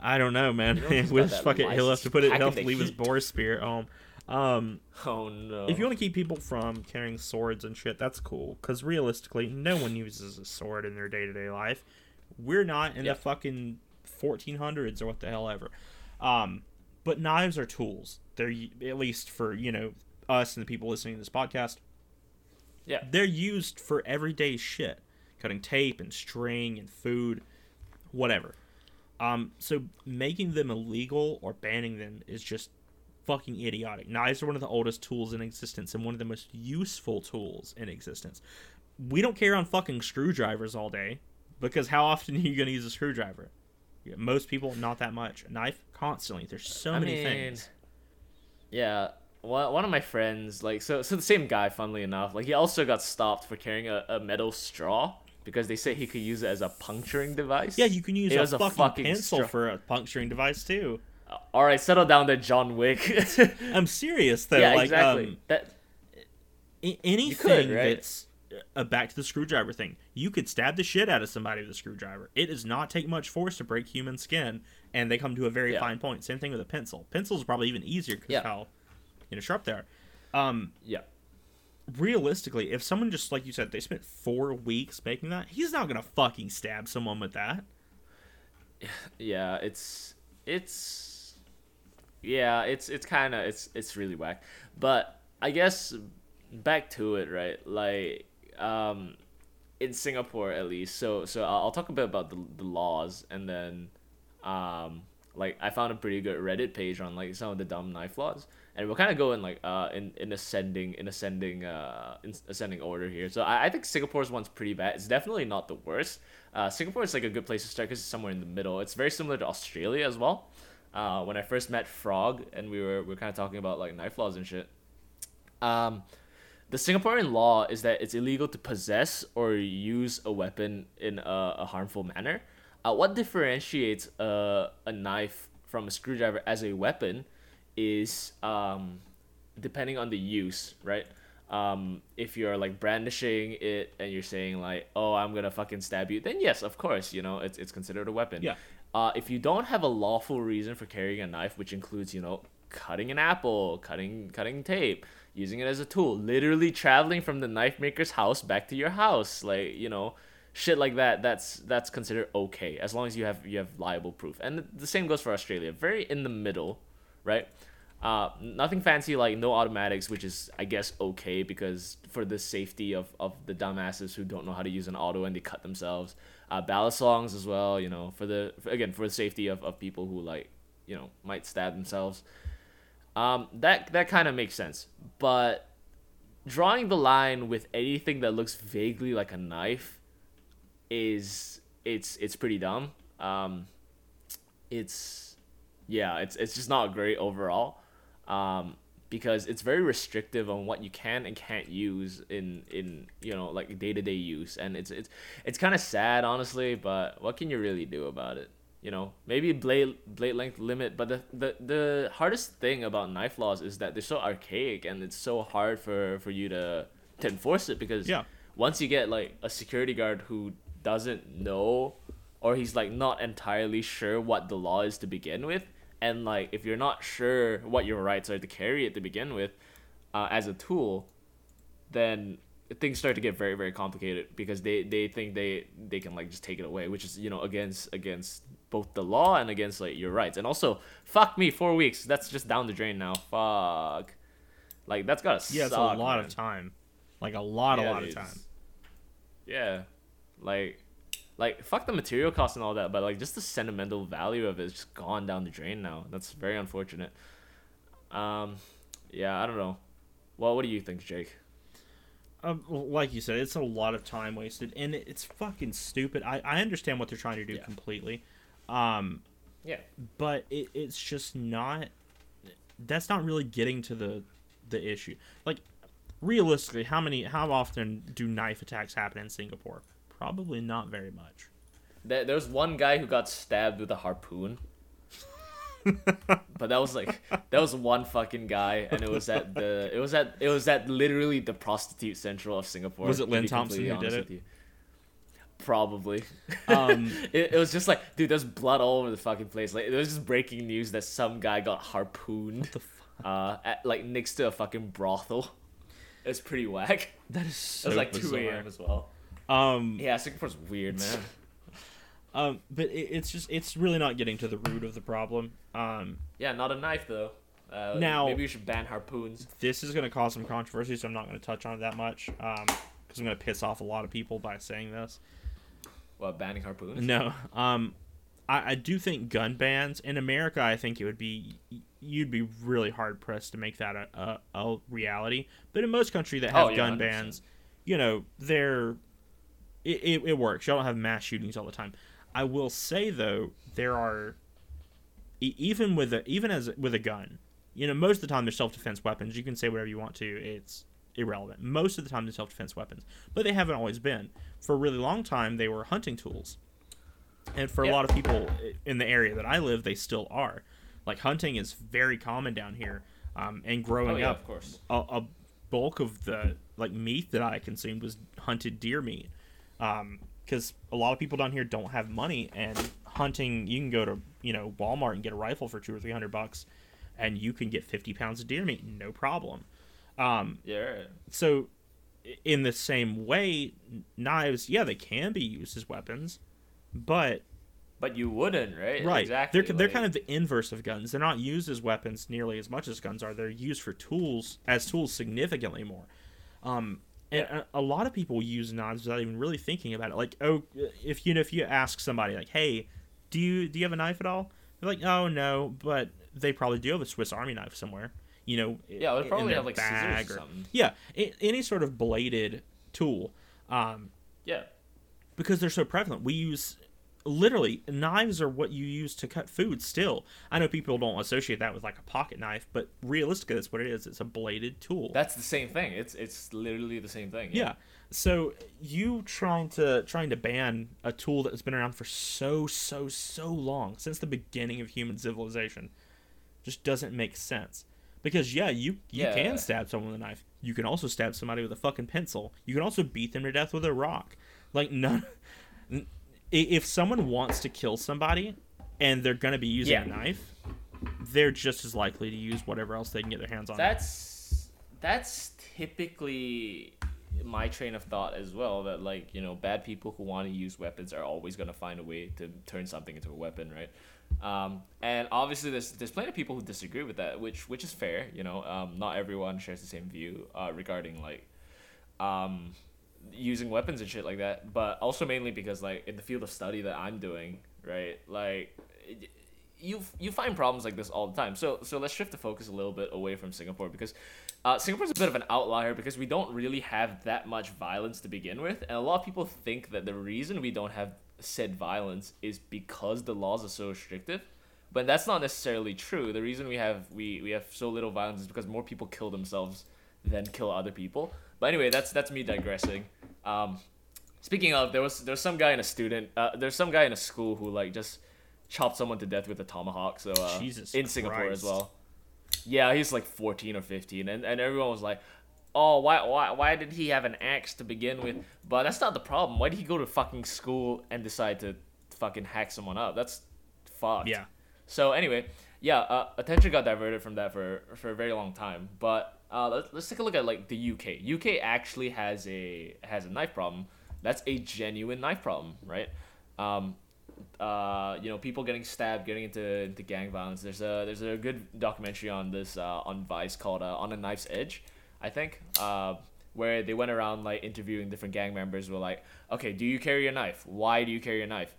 I don't know, man. know, just fuck it. He'll have to put it. He'll have to leave the his boar spear at home. Um, Oh no. if you want to keep people from carrying swords and shit, that's cool. Because realistically, no one uses a sword in their day to day life. We're not in Yeah. the fucking 1400s or what the hell ever. Um, but knives are tools. They're at least for you know us and the people listening to this podcast. yeah. They're used for everyday shit, cutting tape and string and food, whatever. Um, so making them illegal or banning them is just fucking idiotic. Knives are one of the oldest tools in existence and one of the most useful tools in existence. We don't carry on fucking screwdrivers all day because how often are you going to use a screwdriver? Yeah, most people, not that much. A knife, constantly. There's so I many mean, things. Yeah. One, one of my friends, like, so, so the same guy, funnily enough, like, he also got stopped for carrying a, a metal straw because they said he could use it as a puncturing device. Yeah, you can use It a was a fucking, fucking pencil straw. for a puncturing device too. All right, settle down there, John Wick. I'm serious though. yeah, like, exactly. um, that A- anything right? that's uh, back to the screwdriver thing. You could stab the shit out of somebody with a screwdriver. It does not take much force to break human skin, and they come to a very Yeah. fine point. Same thing with a pencil. Pencils are probably even easier because Yeah. how you know sharp they are. Um, yeah. Realistically, if someone just like you said, they spent four weeks making that, he's not gonna fucking stab someone with that. yeah it's it's yeah it's it's kind of it's it's really whack. But i guess back to it right? Like um in singapore at least so so i'll, talk a bit about the, the laws and then um like i found a pretty good reddit page on like some of the dumb knife laws and we'll kind of go in like uh in, in ascending in ascending uh in ascending order here so I, I think singapore's one's pretty bad it's definitely not the worst uh, Singapore is like a good place to start because it's somewhere in the middle. It's very similar to Australia as well. Uh, when I first met Frog and we were we were kind of talking about like knife laws and shit. Um, the Singaporean law is that it's illegal to possess or use a weapon in a, a harmful manner. Uh, what differentiates a, a knife from a screwdriver as a weapon is um, depending on the use, right? Um, if you're like brandishing it and you're saying like, "Oh, I'm gonna fucking stab you," then yes, of course, you know it's it's considered a weapon. Yeah. Uh, if you don't have a lawful reason for carrying a knife, which includes you know cutting an apple, cutting cutting tape, using it as a tool, literally traveling from the knife maker's house back to your house, like you know shit like that that's that's considered okay as long as you have you have liable proof and the same goes for australia very in the middle right uh, nothing fancy like no automatics, which is I guess okay because for the safety of, of the dumbasses who don't know how to use an auto and they cut themselves. Uh, balisongs as well, you know, for the for, again for the safety of, of people who like you know might stab themselves. Um, that that kind of makes sense, but drawing the line with anything that looks vaguely like a knife is it's it's pretty dumb. Um, it's yeah, it's it's just not great overall um, because it's very restrictive on what you can and can't use in in you know like day to day use, and it's it's it's kind of sad honestly. But what can you really do about it? You know, maybe blade blade length limit, but the, the the hardest thing about knife laws is that they're so archaic and it's so hard for for you to to enforce it because Yeah. once you get like a security guard who doesn't know or he's like not entirely sure what the law is to begin with and like if you're not sure what your rights are to carry it to begin with uh, as a tool then things start to get very very complicated because they they think they they can like just take it away which is you know against against both the law and against like your rights and also fuck me four weeks that's just down the drain now fuck like that's gotta Yeah, it's a lot man. of time. Like a lot, a lot of time. Yeah, like, like fuck the material cost and all that, but like just the sentimental value of it is just gone down the drain now. That's very unfortunate. Um, yeah, I don't know. Well, what do you think, Jake? Um, like you said, it's a lot of time wasted, and it's fucking stupid. I, I understand what they're trying to do Yeah. completely, um, Yeah, but it, it's just not. That's not really getting to the the issue. Like, realistically, how many, how often do knife attacks happen in Singapore? Probably not very much. there, there's one guy who got stabbed with a harpoon. but that was like that was one fucking guy, and it was at the it was at it was at literally the prostitute central of Singapore. Was it Lynn Thompson who did it? Probably. Um, it, it was just like, dude, there's blood all over the fucking place. Like, it was just breaking news that some guy got harpooned, the fuck? uh, at like next to a fucking brothel. It's pretty whack. That is It so was like two bizarre. a.m. as well. Um, Yeah, Singapore's weird, man. um, but it, it's just it's really not getting to the root of the problem. Um, Yeah, not a knife though. Uh, Now- maybe we should ban harpoons. this is going to cause some controversy, so I'm not going to touch on it that much because I'm going to piss off a lot of people by saying this. What banning harpoons? No, um, I, I do think gun bans in America. I think it would be you'd be really hard pressed to make that a, a, a reality. But in most countries that have Oh, yeah, gun 100%. bans, you know, they're it, it, it works. You don't have mass shootings all the time. I will say though, there are even with a, even as with a gun, you know, most of the time they're self defense weapons. You can say whatever you want to. It's irrelevant. Most of the time they're self defense weapons, but they haven't always been. For a really long time, they were hunting tools, and for a lot of people in the area that I live, they still are. Like hunting is very common down here, um, and growing Oh, yeah, up, of course. a, a bulk of the like meat that I consumed was hunted deer meat. Because a lot of people down here don't have money, and hunting, you can go to you know Walmart and get a rifle for two or three hundred bucks, and you can get fifty pounds of deer meat, no problem. Um, Yeah. so, in the same way, knives, yeah, they can be used as weapons, but But you wouldn't, right? right, Exactly. they're they're kind of the inverse of guns. They're not used as weapons nearly as much as guns are. They're used for tools as tools significantly more. Um, and a, a lot of people use knives without even really thinking about it. Like, oh, if you know, if you ask somebody like, "Hey, do you do you have a knife at all?" They're like, "Oh no," but they probably do have a Swiss Army knife somewhere. You know, Yeah, in probably have like bag scissors or or- something. yeah, any sort of bladed tool. Um, Yeah. because they're so prevalent. We use literally knives are what you use to cut food still. I know people don't associate that with like a pocket knife but realistically that's what it is. It's a bladed tool. That's the same thing. It's it's literally the same thing. yeah. So you trying to trying to ban a tool that has been around for so so so long since the beginning of human civilization just doesn't make sense. Because yeah you you Yeah. can stab someone with a knife. You can also stab somebody with a fucking pencil. You can also beat them to death with a rock. Like none if someone wants to kill somebody and they're going to be using Yeah. a knife they're just as likely to use whatever else they can get their hands on That's that's typically my train of thought as well. That like you know, bad people who want to use weapons are always gonna find a way to turn something into a weapon, right? Um, and obviously, there's there's plenty of people who disagree with that, which which is fair. You know, um, not everyone shares the same view uh, regarding like um, using weapons and shit like that. But also mainly because like in the field of study that I'm doing, right? Like you you find problems like this all the time. So so let's shift the focus a little bit away from Singapore because uh, Singapore's a bit of an outlier because we don't really have that much violence to begin with, and a lot of people think that the reason we don't have said violence is because the laws are so restrictive. But that's not necessarily true. The reason we have we, we have so little violence is because more people kill themselves than kill other people. But anyway, that's that's me digressing. Um, speaking of, there was there's some guy in a student uh, there's some guy in a school who like just chopped someone to death with a tomahawk. So uh, Jesus in Singapore as well. Yeah, he's like 14 or 15, and, and everyone was like, "Oh, why why why did he have an axe to begin with?" But that's not the problem. Why did he go to fucking school and decide to fucking hack someone up? That's fucked. yeah So anyway, yeah, uh, attention got diverted from that for for a very long time. But uh, let's, let's take a look at like the UK. UK actually has a has a knife problem. That's a genuine knife problem, right? Um, uh, you know, people getting stabbed, getting into into gang violence. There's a there's a good documentary on this uh, on Vice called uh, On a Knife's Edge, I think, uh, where they went around like interviewing different gang members. Were like, okay, do you carry a knife? Why do you carry a knife?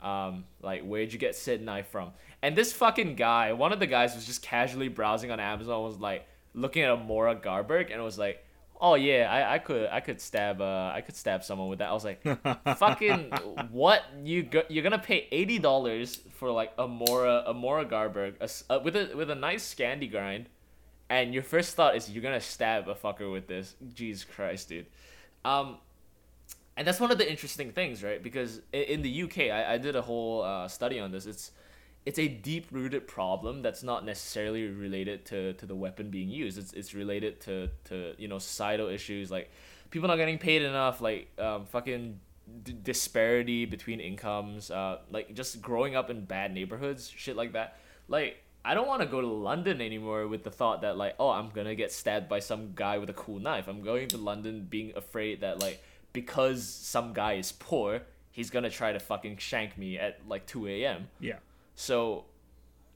Um, like, where'd you get said knife from? And this fucking guy, one of the guys was just casually browsing on Amazon, was like looking at a Mora Garberg, and was like, "Oh yeah, I, I could I could stab uh I could stab someone with that." I was like, "Fucking what? You go, you're gonna pay eighty dollars for like a Mora a Mora Garberg a uh, with a with a nice Scandi grind, and your first thought is you're gonna stab a fucker with this? Jesus Christ, dude." Um, and that's one of the interesting things, right? Because i- in the UK, I, I did a whole uh, study on this. It's it's a deep rooted problem that's not necessarily related to, to the weapon being used. It's it's related to, to you know societal issues like people not getting paid enough, like um, fucking d- disparity between incomes, uh, like just growing up in bad neighborhoods, shit like that. Like I don't want to go to London anymore with the thought that like oh I'm gonna get stabbed by some guy with a cool knife. I'm going to London being afraid that like because some guy is poor, he's gonna try to fucking shank me at like two a.m. yeah So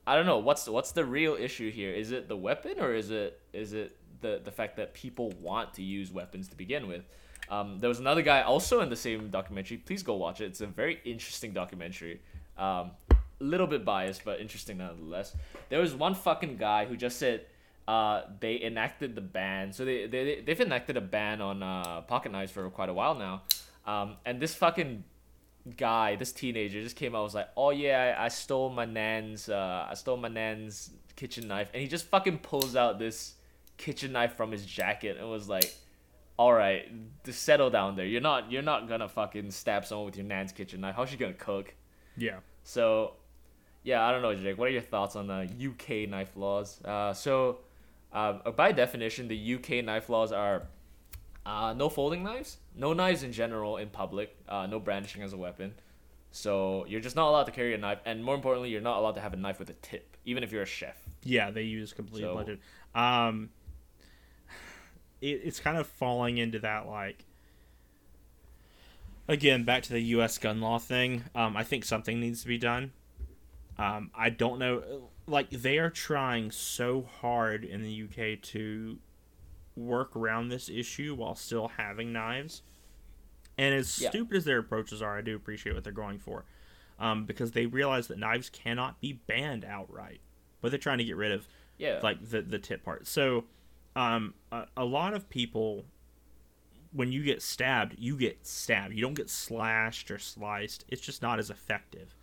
I don't know what's what's the real issue here. Is it the weapon or is it is it the the fact that people want to use weapons to begin with? Um, there was another guy also in the same documentary. Please go watch it. It's a very interesting documentary. Um, a little bit biased, but interesting nonetheless. There was one fucking guy who just said uh, they enacted the ban. So they, they they've enacted a ban on uh, pocket knives for quite a while now. Um, and this fucking guy, this teenager, just came out and was like, "Oh yeah, I, I stole my nan's, uh, I stole my nan's kitchen knife," and he just fucking pulls out this kitchen knife from his jacket and was like, "All right, just settle down there. You're not, you're not gonna fucking stab someone with your nan's kitchen knife. How's she gonna cook?" yeah So, yeah, I don't know, Jake. What are your thoughts on the UK knife laws? Uh, so, um, by definition, the UK knife laws are uh, no folding knives, no knives in general in public, uh, no brandishing as a weapon. So you're just not allowed to carry a knife, and more importantly, you're not allowed to have a knife with a tip, even if you're a chef. Yeah, they use completely So-. Um, it, it's kind of falling into that like. Again, back to the U.S. gun law thing. Um, I think something needs to be done. Um, I don't know. Like they are trying so hard in the UK to work around this issue while still having knives. And as Yeah. stupid as their approaches are, I do appreciate what they're going for, um, because they realize that knives cannot be banned outright, but they're trying to get rid of Yeah. like the the tip part. So, um, a, a lot of people when you get stabbed, you get stabbed. You don't get slashed or sliced. It's just not as effective.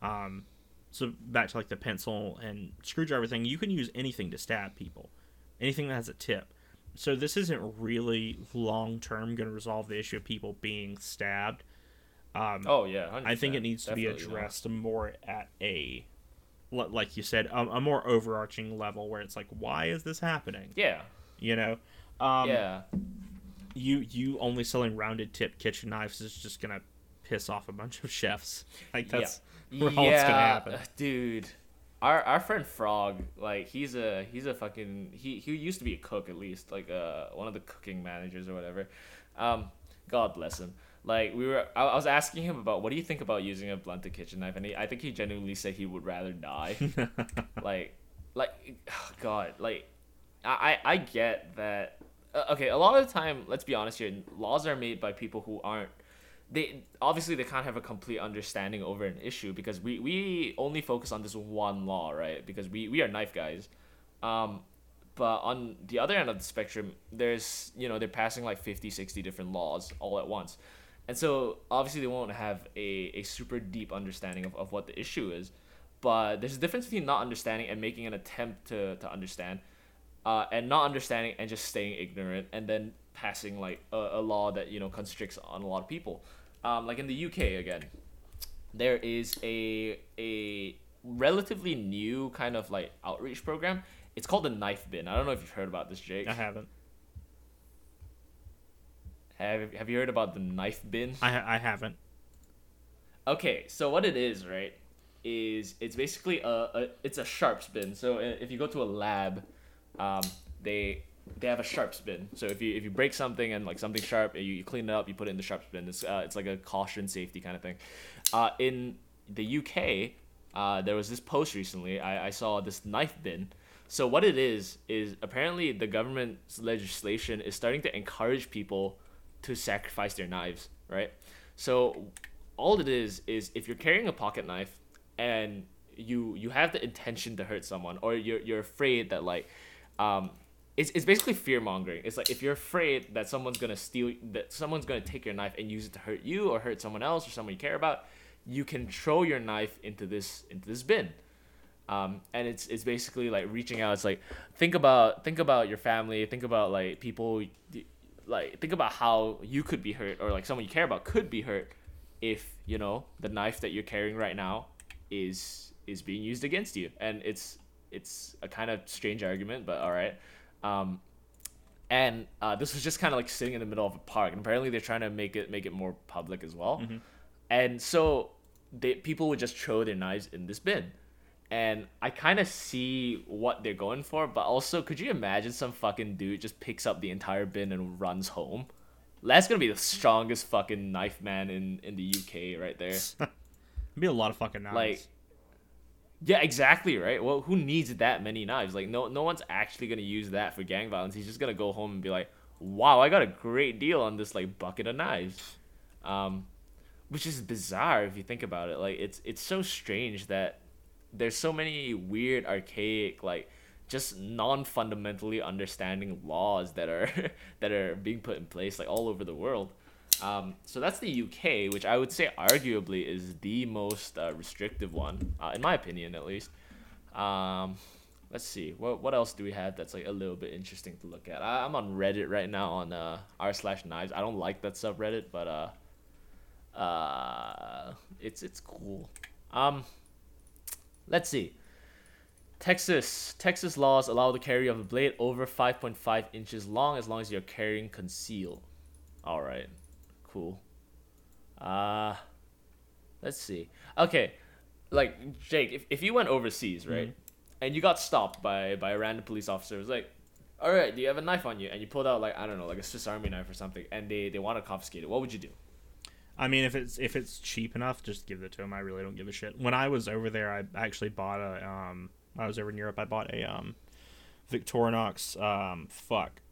Um, so back to like the pencil and screwdriver thing, you can use anything to stab people, anything that has a tip. So this isn't really long term going to resolve the issue of people being stabbed. Um, Oh yeah, 100%. I think it needs to be Definitely not. addressed more at a, like you said, a, a more overarching level where it's like, why is this happening? Yeah, You know, um, yeah, you you only selling rounded tip kitchen knives is just gonna piss off a bunch of chefs. Like that's yeah. all that's gonna happen. dude. Our our friend Frog, like he's a he's a fucking he he used to be a cook at least, like uh one of the cooking managers or whatever. Um, God bless him. Like we were, I, I was asking him about what do you think about using a blunted kitchen knife, and he, I think he genuinely said he would rather die. like, like, God, like, I I I get that. Uh, okay, a lot of the time, let's be honest here, laws are made by people who aren't they obviously they can't have a complete understanding over an issue because we we only focus on this one law right? Because we we are knife guys. Um but on the other end of the spectrum there's you know they're passing like 50 60 different laws all at once. And so obviously they won't have a, a super deep understanding of, of what the issue is. But there's a difference between not understanding and making an attempt to, to understand uh, and not understanding and just staying ignorant and then passing like a, a law that you know constricts on a lot of people um, like in the uk again there is a a relatively new kind of like outreach program it's called the knife bin i don't know if you've heard about this jake I haven't. have, have you heard about the knife bin I I haven't. Okay, so what it is, right, is it's basically a, a it's a sharps bin. So if you go to a lab, um, they they have a sharps bin. So if you if you break something and like something sharp, you, you clean it up, you put it in the sharps bin. It's uh, it's like a caution safety kind of thing. Uh, in the UK, uh, there was this post recently. I, I saw this knife bin. So what it is is apparently the government's legislation is starting to encourage people to sacrifice their knives, right? So all it is is if you're carrying a pocket knife and you you have the intention to hurt someone or you're you're afraid that like um it's, it's basically fear mongering. It's like if you're afraid that someone's gonna steal that someone's gonna take your knife and use it to hurt you or hurt someone else or someone you care about, you can throw your knife into this into this bin. Um, and it's it's basically like reaching out. It's like think about think about your family. Think about like people. Like think about how you could be hurt or like someone you care about could be hurt if you know the knife that you're carrying right now is is being used against you. And it's it's a kind of strange argument, but all right. Um, and uh, this was just kind of like sitting in the middle of a park, and apparently they're trying to make it make it more public as well. And so they people would just throw their knives in this bin. And I kind of see what they're going for, but also, could you imagine some fucking dude just picks up the entire bin and runs home? That's gonna be the strongest fucking knife man in in the UK right there. It'd be a lot of fucking knives. Like, yeah, exactly right. Well, who needs that many knives? Like, no, no one's actually gonna use that for gang violence. He's just gonna go home and be like, "Wow, I got a great deal on this like bucket of knives," um, which is bizarre if you think about it. Like, it's it's so strange that there's so many weird, archaic, like just non-fundamentally understanding laws that are that are being put in place like all over the world. Um, so that's the UK, which I would say arguably is the most uh, restrictive one, uh, in my opinion, at least. Um, let's see, what what else do we have that's like a little bit interesting to look at? I, I'm on Reddit right now on uh, r slash knives. I don't like that subreddit, but uh, uh, it's it's cool. Um, let's see. Texas Texas laws allow the carry of a blade over 5.5 inches long as long as you're carrying concealed. All right, cool. Uh, let's see. Okay, like Jake, if, if you went overseas, right, and you got stopped by by a random police officer, it was like, all right, do you have a knife on you? And you pulled out like I don't know, like a Swiss Army knife or something, and they they want to confiscate it. What would you do? I mean, if it's if it's cheap enough, just give it to him. I really don't give a shit. When I was over there, I actually bought a um. I was over in Europe. I bought a um, Victorinox um. Fuck,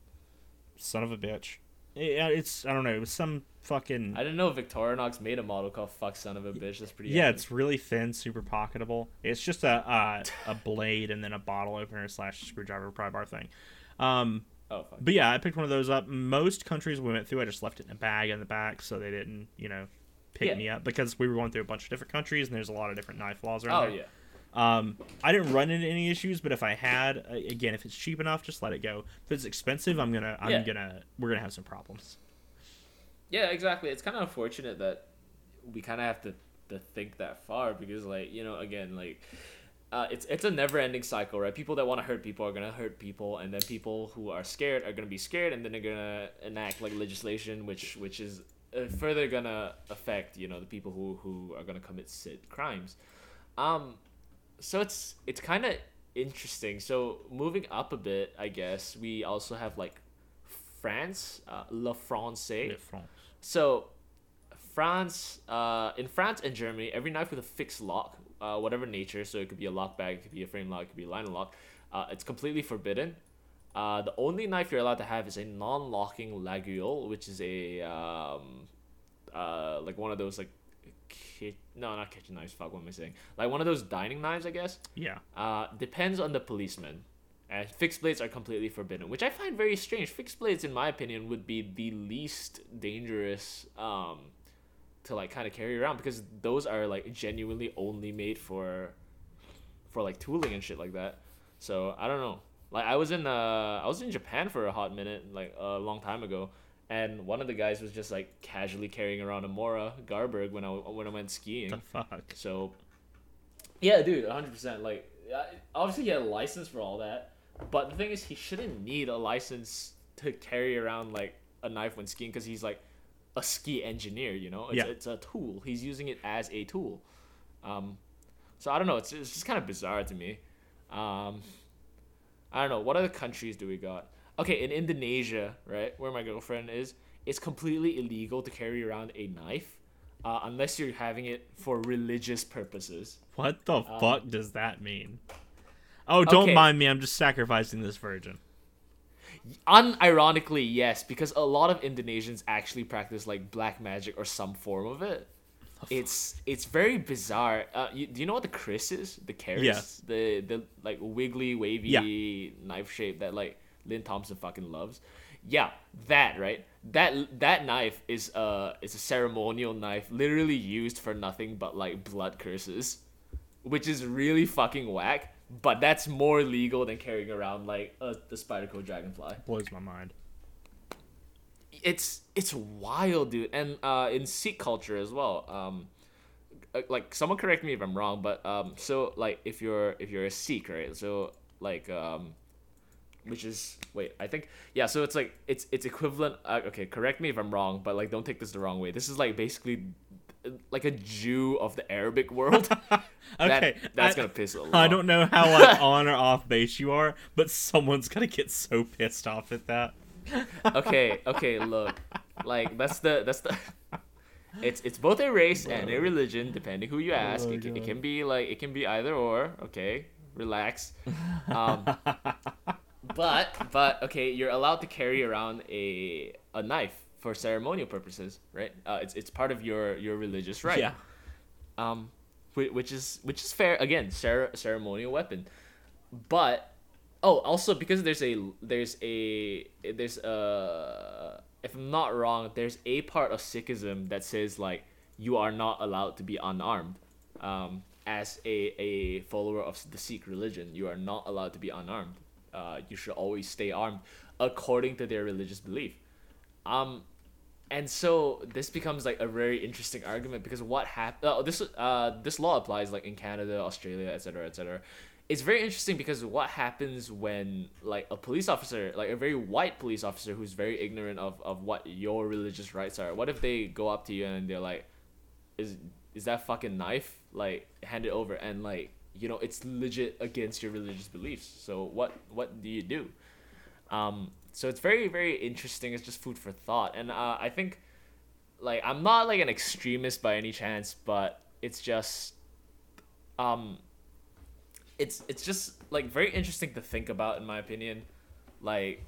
son of a bitch. Yeah, it's I don't know. It was some fucking. I didn't know Victorinox made a model called "Fuck Son of a Bitch." That's pretty. Yeah, it's really thin, super pocketable. It's just a a, a blade and then a bottle opener slash screwdriver pry bar thing. Um, Oh fuck. But yeah, I picked one of those up. Most countries we went through, I just left it in a bag in the back so they didn't, you know, pick Yeah. me up because we were going through a bunch of different countries and there's a lot of different knife laws around Oh there. yeah. Um, I didn't run into any issues, but if I had, again, if it's cheap enough, just let it go. If it's expensive, I'm gonna, I'm Yeah. gonna, we're gonna have some problems. Yeah, exactly. It's kind of unfortunate that we kind of have to, to think that far because, like, you know, again, like, uh, it's it's a never ending cycle, right? People that want to hurt people are gonna hurt people, and then people who are scared are gonna be scared, and then they're gonna enact like legislation, which which is uh, further gonna affect you know the people who who are gonna commit sit crimes. Um, so it's it's kind of interesting. So moving up a bit, I guess we also have like France, uh, La France. France. So, France, uh, in France and Germany, every knife with a fixed lock, uh, whatever nature, so it could be a lockback, it could be a frame lock, it could be a line lock, uh, it's completely forbidden. Uh, the only knife you're allowed to have is a non-locking laguiole, which is a um, uh, like one of those like, no, not kitchen knives. Fuck, what am I saying? Like one of those dining knives, I guess. Yeah. Uh, depends on the policeman. And fixed blades are completely forbidden, which I find very strange. Fixed blades, in my opinion, would be the least dangerous um, to like kind of carry around because those are like genuinely only made for for like tooling and shit like that. So I don't know. Like I was in uh I was in Japan for a hot minute, like a long time ago, and one of the guys was just like casually carrying around a Mora Garberg when I when I went skiing. The fuck. So, yeah, dude, hundred percent. Like, obviously, he had a license for all that, but the thing is, he shouldn't need a license to carry around like a knife when skiing because he's like a ski engineer. You know, it's, Yeah. it's a tool. He's using it as a tool. Um, so I don't know. It's it's just kind of bizarre to me. Um, I don't know. What other countries do we got? Okay, in Indonesia, right, where my girlfriend is, it's completely illegal to carry around a knife, uh, unless you're having it for religious purposes. What the fuck does that mean? Oh, don't Um, okay. mind me. I'm just sacrificing this virgin. Unironically, yes, because a lot of Indonesians actually practice like black magic or some form of it. It's it's very bizarre. Uh, you, do you know what the kris is? The? Yes. The the like wiggly, wavy knife shape that like Lynn Thompson fucking loves. Yeah, that right. That that knife is uh is a ceremonial knife, literally used for nothing but like blood curses, which is really fucking whack. But that's more legal than carrying around like uh, the Spyderco Dragonfly Blows my mind. it's it's wild, dude. And uh, in Sikh culture as well. Um, uh, like someone correct me if I'm wrong, but um, so like if you're if you're a Sikh, right? So like um, which is wait, I think yeah. So it's like it's it's equivalent. Uh, okay, correct me if I'm wrong, but like don't take this the wrong way. This is like basically like a Jew of the Arabic world. Okay, that, that's I- gonna piss a lot. I don't know how like on or off base you are, but someone's gonna get so pissed off at that. okay, okay, look. Like that's the that's the it's it's both a race and a religion depending who you ask. Oh, it, can, it can be like it can be either or, okay? Relax. Um but but okay, you're allowed to carry around a a knife for ceremonial purposes, right? Uh, it's it's part of your your religious right Yeah. um, which is which is fair again, cer- ceremonial weapon, but oh, also because there's a there's a there's a if I'm not wrong, there's a part of Sikhism that says like you are not allowed to be unarmed. Um, as a, a follower of the Sikh religion, you are not allowed to be unarmed. Uh, you should always stay armed according to their religious belief. Um, and so this becomes like a very interesting argument because what happened? Oh, this uh this law applies like in Canada, Australia, etc., etc. It's very interesting because what happens when like a police officer, like a very white police officer who's very ignorant of of what your religious rights are. What if they go up to you and they're like, "Is is that fucking knife? Like hand it over." And like you know it's legit against your religious beliefs. So what what do you do? Um, so it's very very interesting. It's just food for thought, and uh, I think like I'm not like an extremist by any chance, but it's just um, it's it's just like very interesting to think about in my opinion, like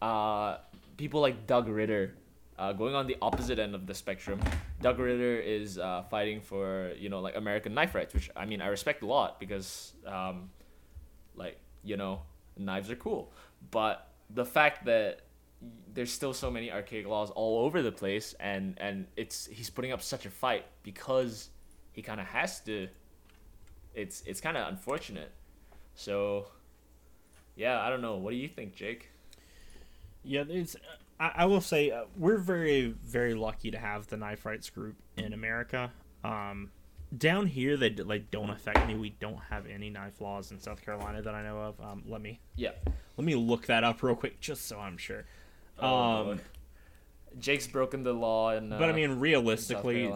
uh, people like Doug Ritter. Uh, going on the opposite end of the spectrum, Doug Ritter is uh, fighting for you know like American knife rights, which I mean I respect a lot because um, like you know knives are cool but the fact that there's still so many archaic laws all over the place, and and it's he's putting up such a fight because he kind of has to. It's it's kind of unfortunate. So, yeah, I don't know. What do you think, Jake? Yeah, it's. I, I will say uh, we're very very lucky to have the knife rights group in America. Um, down here, they like don't affect me. We don't have any knife laws in South Carolina that I know of. Um, let me Yeah. let me look that up real quick, just so I'm sure. Oh, Um, Jake's broken the law, and uh, but I mean, realistically,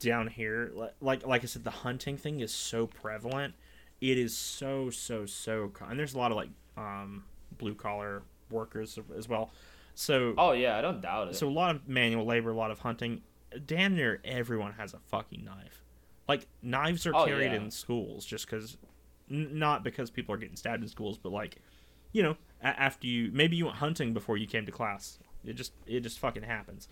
down here, like like I said, the hunting thing is so prevalent. It is so so so, and there's a lot of like um, blue collar workers as well. So Oh yeah, I don't doubt it. so a lot of manual labor, a lot of hunting. Damn near everyone has a fucking knife. Like knives are Oh, carried yeah. in schools just because, n- not because people are getting stabbed in schools, but like, you know, a- after you maybe you went hunting before you came to class. It just it just fucking happens.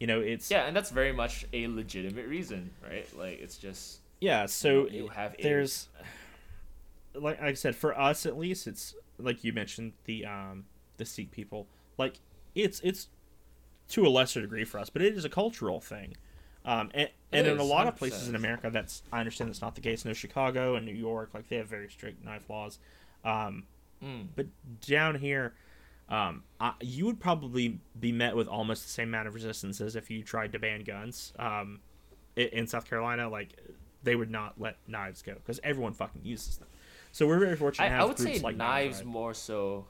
You know, it's yeah, and that's very much a legitimate reason, right? Like it's just Yeah, so you have a- there's like I said for us at least it's like you mentioned the um the Sikh people like it's it's to a lesser degree for us but it is a cultural thing um and, and in a lot of places in America that's I understand that's not the case no Chicago and New York like they have very strict knife laws um mm, but down here um, I, you would probably be met with almost the same amount of resistance as if you tried to ban guns. Um, in South Carolina, like they would not let knives go because everyone fucking uses them. So we're very fortunate. I, to I would say like knives more so,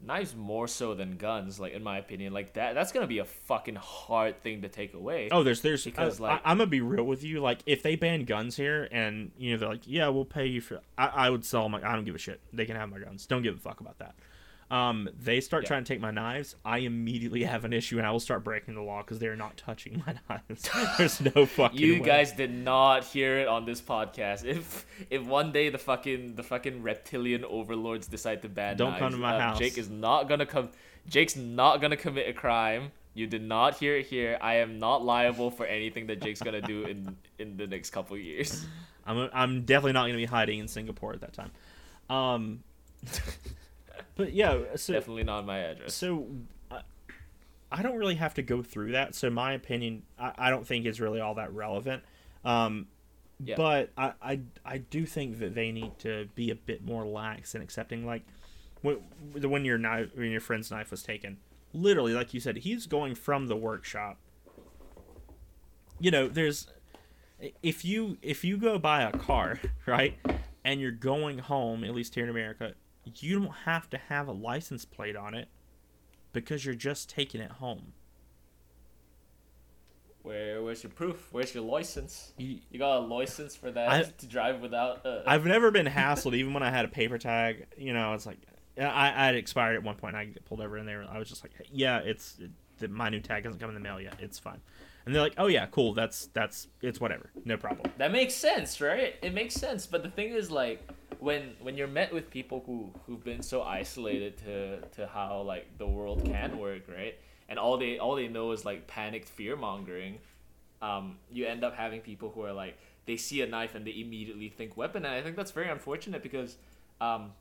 knives more so than guns. Like in my opinion, like that that's gonna be a fucking hard thing to take away. Oh, there's there's Because, because like- I, am gonna be real with you. Like if they ban guns here and you know they're like, yeah, we'll pay you for. I, I would sell my. I don't give a shit. They can have my guns. Don't give a fuck about that. Um, they start Yeah. trying to take my knives. I immediately have an issue and I will start breaking the law because they're not touching my knives. There's no fucking. You way. guys did not hear it on this podcast. If if one day the fucking the fucking reptilian overlords decide to ban Don't come to my um, house. Jake is not gonna come. Jake's not gonna commit a crime. You did not hear it here. I am not liable for anything that Jake's gonna do in in the next couple years. I'm I'm definitely not gonna be hiding in Singapore at that time. Um, but yeah, so Definitely not my address. so I, I don't really have to go through that. So my opinion, I, I don't think is really all that relevant. Um, Yeah. but I, I I do think that they need to be a bit more lax in accepting like when when your knife when your friend's knife was taken. Literally, like you said, he's going from the workshop. You know, there's if you if you go buy a car, right, and you're going home, at least here in America, you don't have to have a license plate on it because you're just taking it home. Where where's your proof? Where's your license? You, You got a license for that I- to drive without. I've never been hassled, even when I had a paper tag. You know, it's like I, I had expired at one point. I get pulled over in there. I was just like, yeah, it's it, the, my new tag hasn't come in the mail yet. It's fine. And they're like, oh yeah, cool. That's that's it's whatever, no problem. That makes sense, right? It makes sense. But the thing is, like, when when you're met with people who who've been so isolated to to how like the world can work, right? And all they all they know is like panicked fear mongering. Um, you end up having people who are like they see a knife and they immediately think weapon, and I think that's very unfortunate because, um,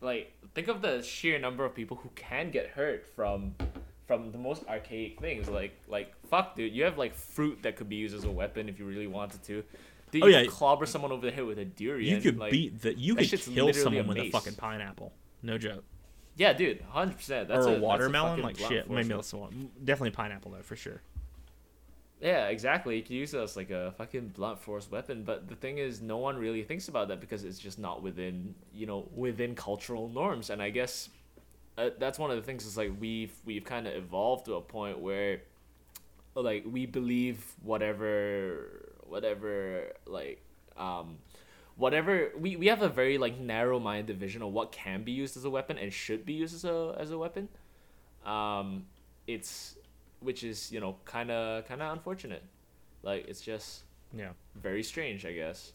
like think of the sheer number of people who can get hurt from from the most archaic things like like fuck dude you have like fruit that could be used as a weapon if you really wanted to dude Oh, you yeah. could clobber someone over the head with a durian You could like, beat that. You could kill someone a with a fucking pineapple. No joke. yeah dude 100% that's or a, that's watermelon. fucking like shit. Maybe that's one. Definitely pineapple though, for sure. Yeah, exactly. You can use it as like a fucking blunt force weapon, but the thing is, no one really thinks about that because it's just not within you know within cultural norms. And I guess uh, that's one of the things is like we've we've kind of evolved to a point where like we believe whatever whatever like um whatever we, we have a very like narrow minded vision of what can be used as a weapon and should be used as a as a weapon um it's which is you know kind of kind of unfortunate like it's just Yeah. very strange i guess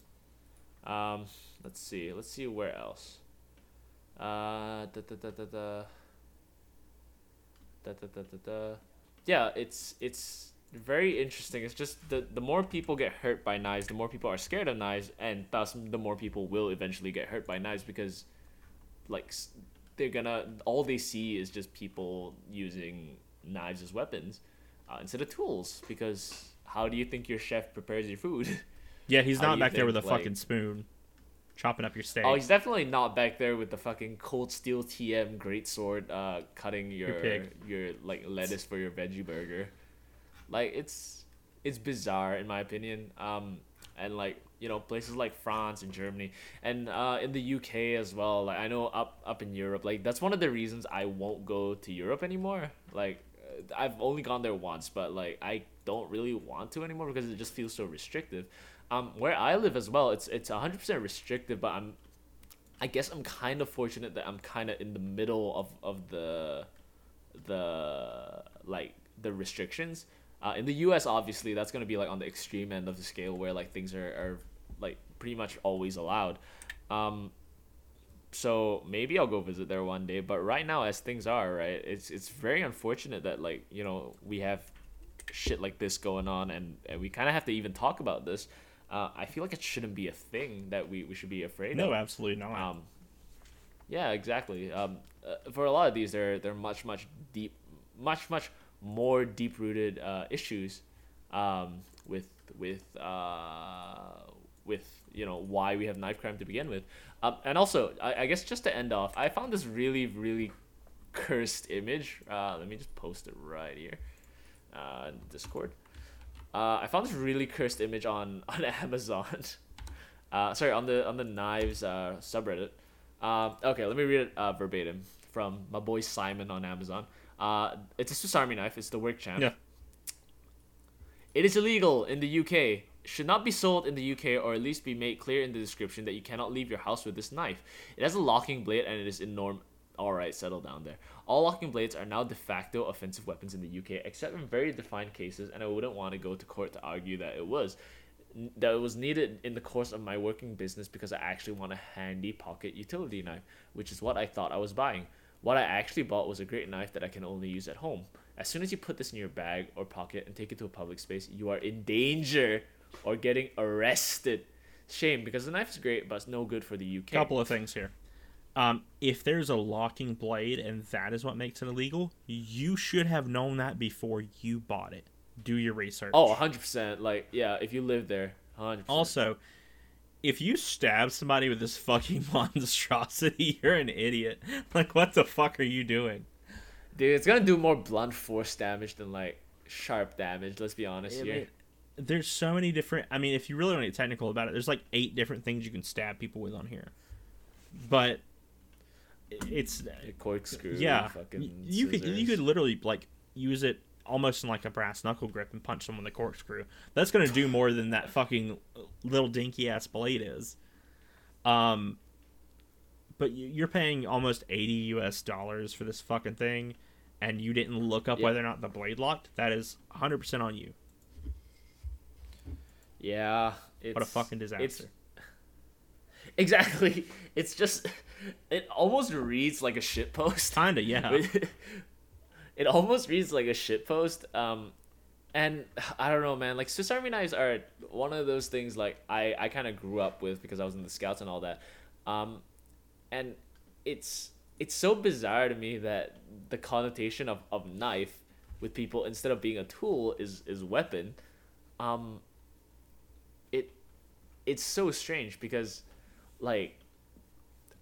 um let's see let's see where else uh da, da, da, da, da. Da, da, da, da, da. yeah it's it's very interesting it's just the the more people get hurt by knives the more people are scared of knives and thus the more people will eventually get hurt by knives because like they're gonna all they see is just people using knives as weapons uh, instead of tools. Because how do you think your chef prepares your food? Yeah, he's not back there with a like- fucking spoon, chopping up your steak. oh, he's definitely not back there with the fucking cold steel TM greatsword, uh, cutting your pig. your like lettuce for your veggie burger. Like it's it's bizarre in my opinion. Um, and like you know places like France and Germany and uh, in the UK as well. Like I know up up in Europe, like that's one of the reasons I won't go to Europe anymore. Like uh, I've only gone there once, but like I don't really want to anymore because it just feels so restrictive. Um, where I live as well, it's it's hundred percent restrictive, but I'm I guess I'm kind of fortunate that I'm kind of in the middle of, of the the like the restrictions. Uh, in the U.S., obviously, that's gonna be like on the extreme end of the scale where like things are, are like pretty much always allowed. Um, so maybe I'll go visit there one day. But right now, as things are, right, it's it's very unfortunate that like you know we have shit like this going on, and, and we kind of have to even talk about this. Uh, I feel like it shouldn't be a thing that we, we should be afraid of. no, absolutely not. Um, yeah, exactly. Um, uh, for a lot of these, they're they're much much deep, much much more deep rooted uh, issues, um, with with uh, with you know why we have knife crime to begin with, um, and also I, I guess just to end off, I found this really really cursed image. Uh, let me just post it right here, uh, Discord. Uh, I found this really cursed image on on Amazon. Uh, sorry, on the on the knives uh, subreddit. Um, okay, let me read it uh, verbatim from my boy Simon on Amazon. Uh, it's a Swiss Army knife. It's the Work Champ. Yeah. It is illegal in the UK. Should not be sold in the UK, or at least be made clear in the description that you cannot leave your house with this knife. It has a locking blade and it is in norm. All right, settle down there. All locking blades are now de facto offensive weapons in the UK, except in very defined cases, and I wouldn't want to go to court to argue that it was that it was needed in the course of my working business because I actually want a handy pocket utility knife, which is what I thought I was buying. What I actually bought was a great knife that I can only use at home. As soon as you put this in your bag or pocket and take it to a public space, you are in danger or getting arrested. Shame because the knife is great, but it's no good for the UK. couple of things here. Um, if there's a locking blade and that is what makes it illegal, you should have known that before you bought it. Do your research. Oh, 100%. Like, yeah, if you live there, 100%. Also, if you stab somebody with this fucking monstrosity, you're an idiot. Like, what the fuck are you doing? Dude, it's gonna do more blunt force damage than, like, sharp damage, let's be honest I here. there's so many different. I mean, if you really want to get technical about it, there's like eight different things you can stab people with on here. But it's A corkscrew, yeah, you could you could literally like use it almost in like a brass knuckle grip and punch someone with a corkscrew. That's gonna do more than that fucking little dinky ass blade is. Um, but you- you're paying almost eighty U.S. dollars for this fucking thing, and you didn't look up Yeah. whether or not the blade locked. That is 100 percent on you. Yeah. It's, What a fucking disaster. Exactly. It's just it almost reads like a shit post. Kinda, yeah. it almost reads like a shit post. Um, and I don't know, man. Like Swiss Army knives are one of those things. Like I, I kind of grew up with because I was in the Scouts and all that. Um, and it's it's so bizarre to me that the connotation of, of knife with people instead of being a tool is is weapon. Um, it it's so strange because like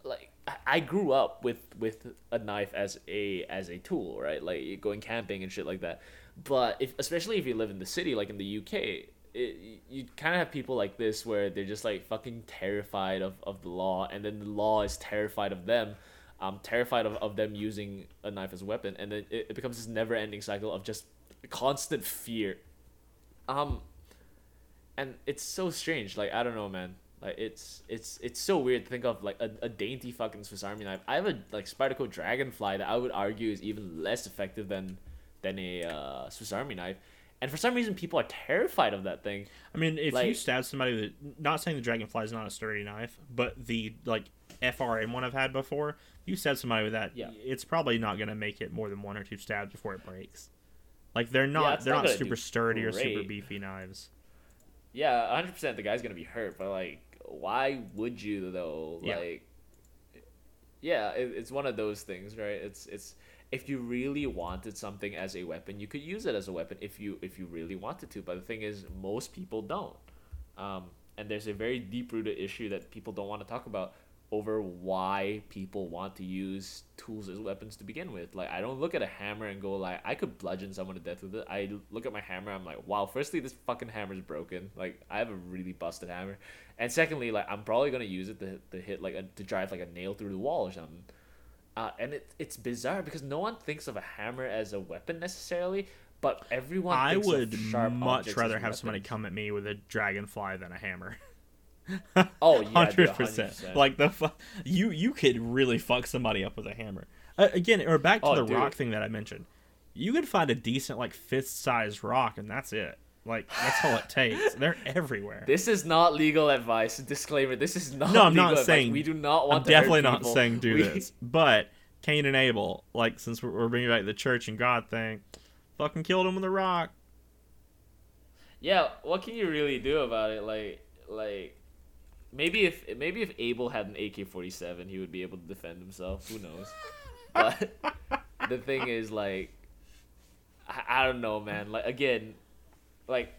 like I- grew up with with a knife as a as a tool, right? Like going camping and shit like that. But if especially if you live in the city, like in the UK, it, you kind of have people like this where they're just like fucking terrified of, of the law, and then the law is terrified of them, um, terrified of, of them using a knife as a weapon, and then it, it becomes this never ending cycle of just constant fear. Um, and it's so strange. Like I don't know, man. Like it's it's it's so weird to think of like a, a dainty fucking Swiss Army knife. I have a like Spyderco Dragonfly that I would argue is even less effective than than a uh, Swiss Army knife. And for some reason, people are terrified of that thing. I mean, if you stab somebody with, not saying the dragonfly is not a sturdy knife, but the like FRN one I've had before, you stab somebody with that, Yeah. it's probably not gonna make it more than one or two stabs before it breaks. Like they're not, it's they're not not, super sturdy or super beefy knives. Yeah, hundred percent. The guy's gonna be hurt, but like, why would you though? Yeah. Like, yeah, it, it's one of those things, right? It's it's if you really wanted something as a weapon, you could use it as a weapon if you if you really wanted to. But the thing is, most people don't. Um, and there's a very deep rooted issue that people don't want to talk about over why people want to use tools as weapons to begin with. Like I don't look at a hammer and go like I could bludgeon someone to death with it. I look at my hammer, I'm like, wow, firstly this fucking hammer's broken. Like I have a really busted hammer. And secondly, like I'm probably gonna use it to, to hit like a, to drive like a nail through the wall or something. Uh, and it, it's bizarre because no one thinks of a hammer as a weapon necessarily, but everyone. I would much rather have somebody come at me with a dragonfly than a hammer. Oh yeah, 100%. 100%. Like the fu- you you could really fuck somebody up with a hammer. Uh, again, or back to Oh, the dude. rock thing that I mentioned. You could find a decent like fist sized rock, and that's it. Like that's all it takes. They're everywhere. This is not legal advice. Disclaimer: This is not. no, I'm not advice. saying we do not want. I'm definitely not people. saying do We- this. But Cain and Abel, like since we're, we're bringing back the church and God thing, fucking killed him with a rock. Yeah, what can you really do about it? Like, like maybe if maybe if Abel had an AK forty seven, he would be able to defend himself. Who knows? But the thing is, like, I, I don't know, man. Like again, like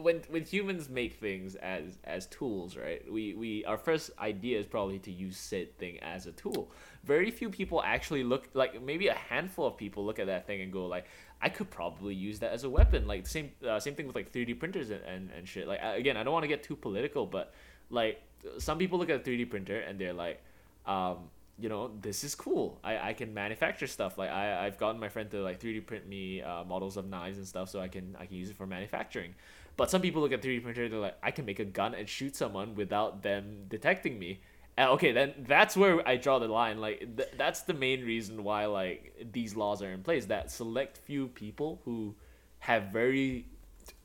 when when humans make things as as tools, right? We we our first idea is probably to use said thing as a tool. Very few people actually look like maybe a handful of people look at that thing and go like, I could probably use that as a weapon. Like same uh, same thing with like 3D printers and, and, and shit. Like again, I don't want to get too political, but like some people look at a 3D printer and they're like, um, you know, this is cool. I, I can manufacture stuff. Like I I've gotten my friend to like 3D print me uh, models of knives and stuff so I can I can use it for manufacturing. But some people look at 3D printer they're like I can make a gun and shoot someone without them detecting me. And okay, then that's where I draw the line. Like th- that's the main reason why like these laws are in place. That select few people who have very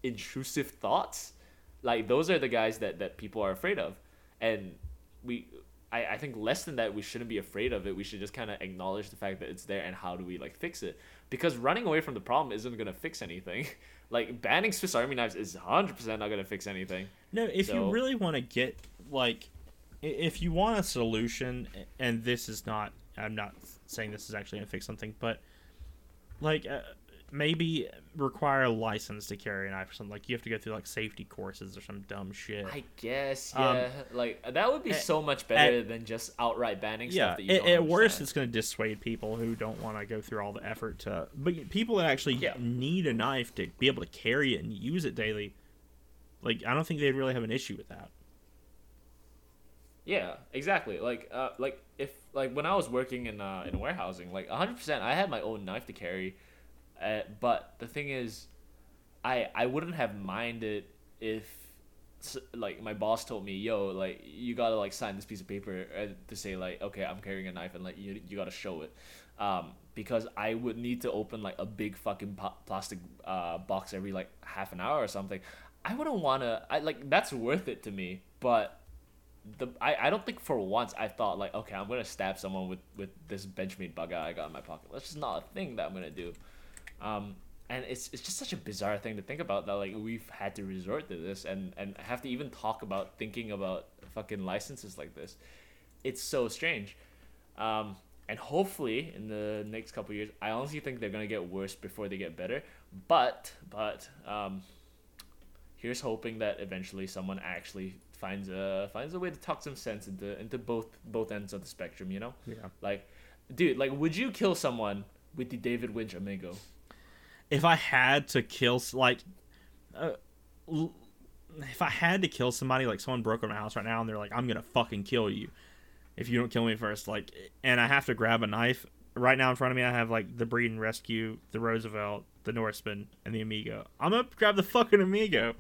intrusive thoughts, like those are the guys that that people are afraid of, and we. I, I think less than that we shouldn't be afraid of it. We should just kind of acknowledge the fact that it's there and how do we like fix it? Because running away from the problem isn't going to fix anything. Like banning swiss army knives is 100% not going to fix anything. No, if So- you really want to get like, if you want a solution, and this is not, I'm not saying this is actually gonna fix something, but like uh, maybe require a license to carry a knife or something. Like you have to go through like safety courses or some dumb shit. i guess Um, yeah like that would be at- so much better than just outright banning yeah, stuff that you at, at worst, it's going to dissuade people who don't want to go through all the effort to. But people that actually Yeah. need a knife to be able to carry it and use it daily, like I don't think they'd really have an issue with that. Yeah, exactly. Like, uh, like if like when I was working in uh, in warehousing, like hundred percent, I had my own knife to carry. Uh, but the thing is, I I wouldn't have minded if like my boss told me, "Yo, like you gotta like sign this piece of paper uh, to say like, okay, I'm carrying a knife and like you you gotta show it." Um, because I would need to open like a big fucking po- plastic uh, box every like half an hour or something. I wouldn't wanna. I like that's worth it to me, but the I, I don't think for once I thought like okay I'm gonna stab someone with with this Benchmade bug I got in my pocket. That's just not a thing that I'm gonna do. Um, and it's it's just such a bizarre thing to think about that like we've had to resort to this and and have to even talk about thinking about fucking licenses like this. It's so strange. Um, and hopefully in the next couple years, I honestly think they're gonna get worse before they get better. But but um, here's hoping that eventually someone actually finds a finds a way to talk some sense into into both both ends of the spectrum. You know, Yeah. like, dude, like, would you kill someone with the David Winch Amigo? If I had to kill like uh, if I had to kill somebody like someone broke my house right now and they're like I'm to fucking kill you if you don't kill me first like and I have to grab a knife right now in front of me I have like the breed and rescue the Roosevelt the Norseman and the Amigo I'm to grab the fucking Amigo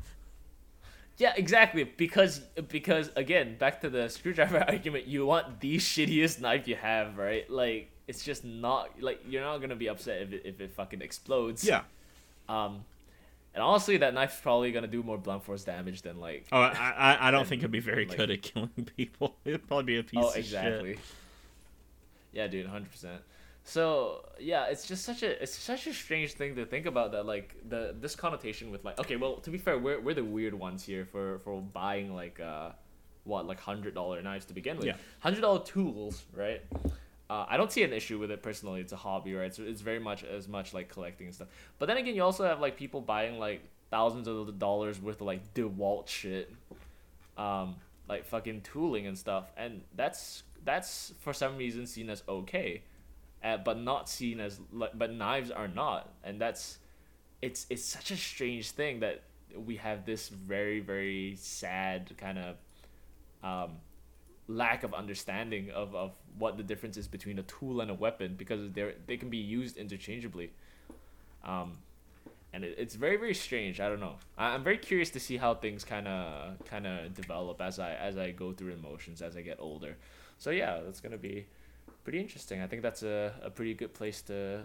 Yeah, exactly. Because because again, back to the screwdriver argument, you want the shittiest knife you have, right? Like it's just not like you're not gonna be upset if it, if it fucking explodes. yeah Um, and honestly, that knife's probably gonna do more blunt force damage than like. oh I I, I don't think it'd be very like- good at killing people it'd probably be a piece of shit. oh, exactly. Yeah, dude, hundred percent. So yeah, it's just such a it's such a strange thing to think about that like the this connotation with like okay, well to be fair, we're we're the weird ones here for for buying like uh what like hundred dollar knives to begin with. Yeah. Hundred dollar tools, right? Uh, I don't see an issue with it personally. It's a hobby, right? So it's very much as much like collecting and stuff. But then again, you also have like people buying like thousands of dollars worth of like DeWalt shit, um, like fucking tooling and stuff, and that's that's for some reason seen as okay, uh, but not seen as like but knives are not, and that's it's it's such a strange thing that we have this very very sad kind of um, lack of understanding of, of what the difference is between a tool and a weapon because they're they can be used interchangeably. Um, and it, it's very very strange. I don't know. I, i'm very curious to see how things kind of kind of develop as i as i go through emotions as i get older. So yeah that's gonna be pretty interesting. I think that's a, a pretty good place to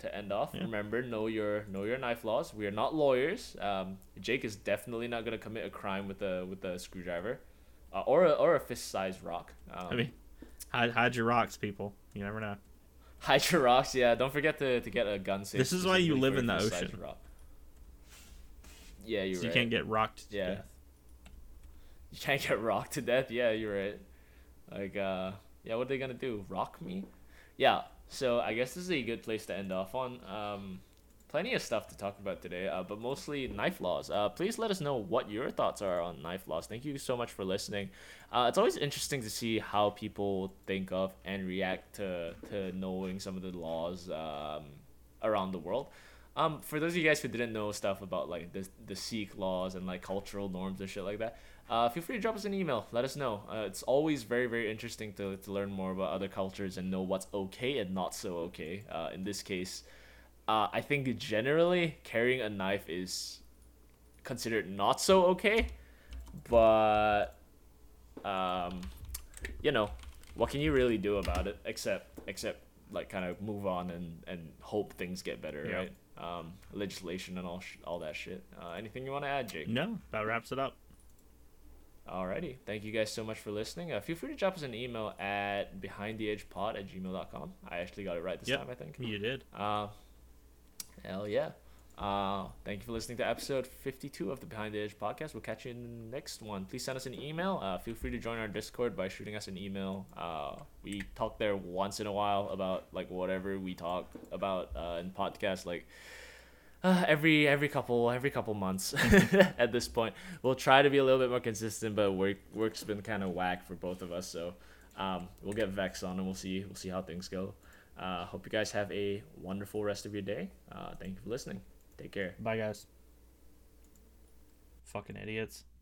to end off. Yeah. remember know your know your knife laws. We are not lawyers. Um, jake is definitely not gonna commit a crime with a with a screwdriver uh, or a, or a fist sized rock um, I mean, hide, hide your rocks, people. You never know. hide your rocks yeah don't forget to, to get a gun safe This is why you live in the ocean. rock. yeah you're So you can't get rocked. to Yeah. death. You can't get rocked to death. Yeah, you're right. Like, uh, yeah, what are they gonna do? Rock me? Yeah. So I guess this is a good place to end off on. Um, plenty of stuff to talk about today, uh, but mostly knife laws. Uh, please let us know what your thoughts are on knife laws. Thank you so much for listening. Uh, it's always interesting to see how people think of and react to to knowing some of the laws um, around the world. Um, for those of you guys who didn't know stuff about like the the Sikh laws and like cultural norms and shit like that, uh, feel free to drop us an email. Let us know. Uh, it's always very very interesting to, to learn more about other cultures and know what's okay and not so okay. Uh, in this case, uh, I think generally carrying a knife is considered not so okay, but um, you know, what can you really do about it except except like kind of move on and and hope things get better, Yeah. right? Um, legislation and all sh- all that shit. Uh, anything you want to add, Jake? No, that wraps it up. Alrighty. Thank you guys so much for listening. Uh, feel free to drop us an email at behindtheedgepod at gmail.com. I actually got it right this Yep. time, I think. You did. Uh, hell yeah. Uh, thank you for listening to episode 52 of the Behind the Edge podcast. We'll catch you in the next one. Please send us an email. Uh, feel free to join our Discord by shooting us an email. Uh, we talk there once in a while about like whatever we talk about uh, in podcast, like uh, every every couple every couple months at this point. We'll try to be a little bit more consistent, but work work's been kind of whack for both of us. So um, we'll get Vex on and we'll see we'll see how things go. Uh, hope you guys have a wonderful rest of your day. Uh, thank you for listening. Take care. Bye, guys. Fucking idiots.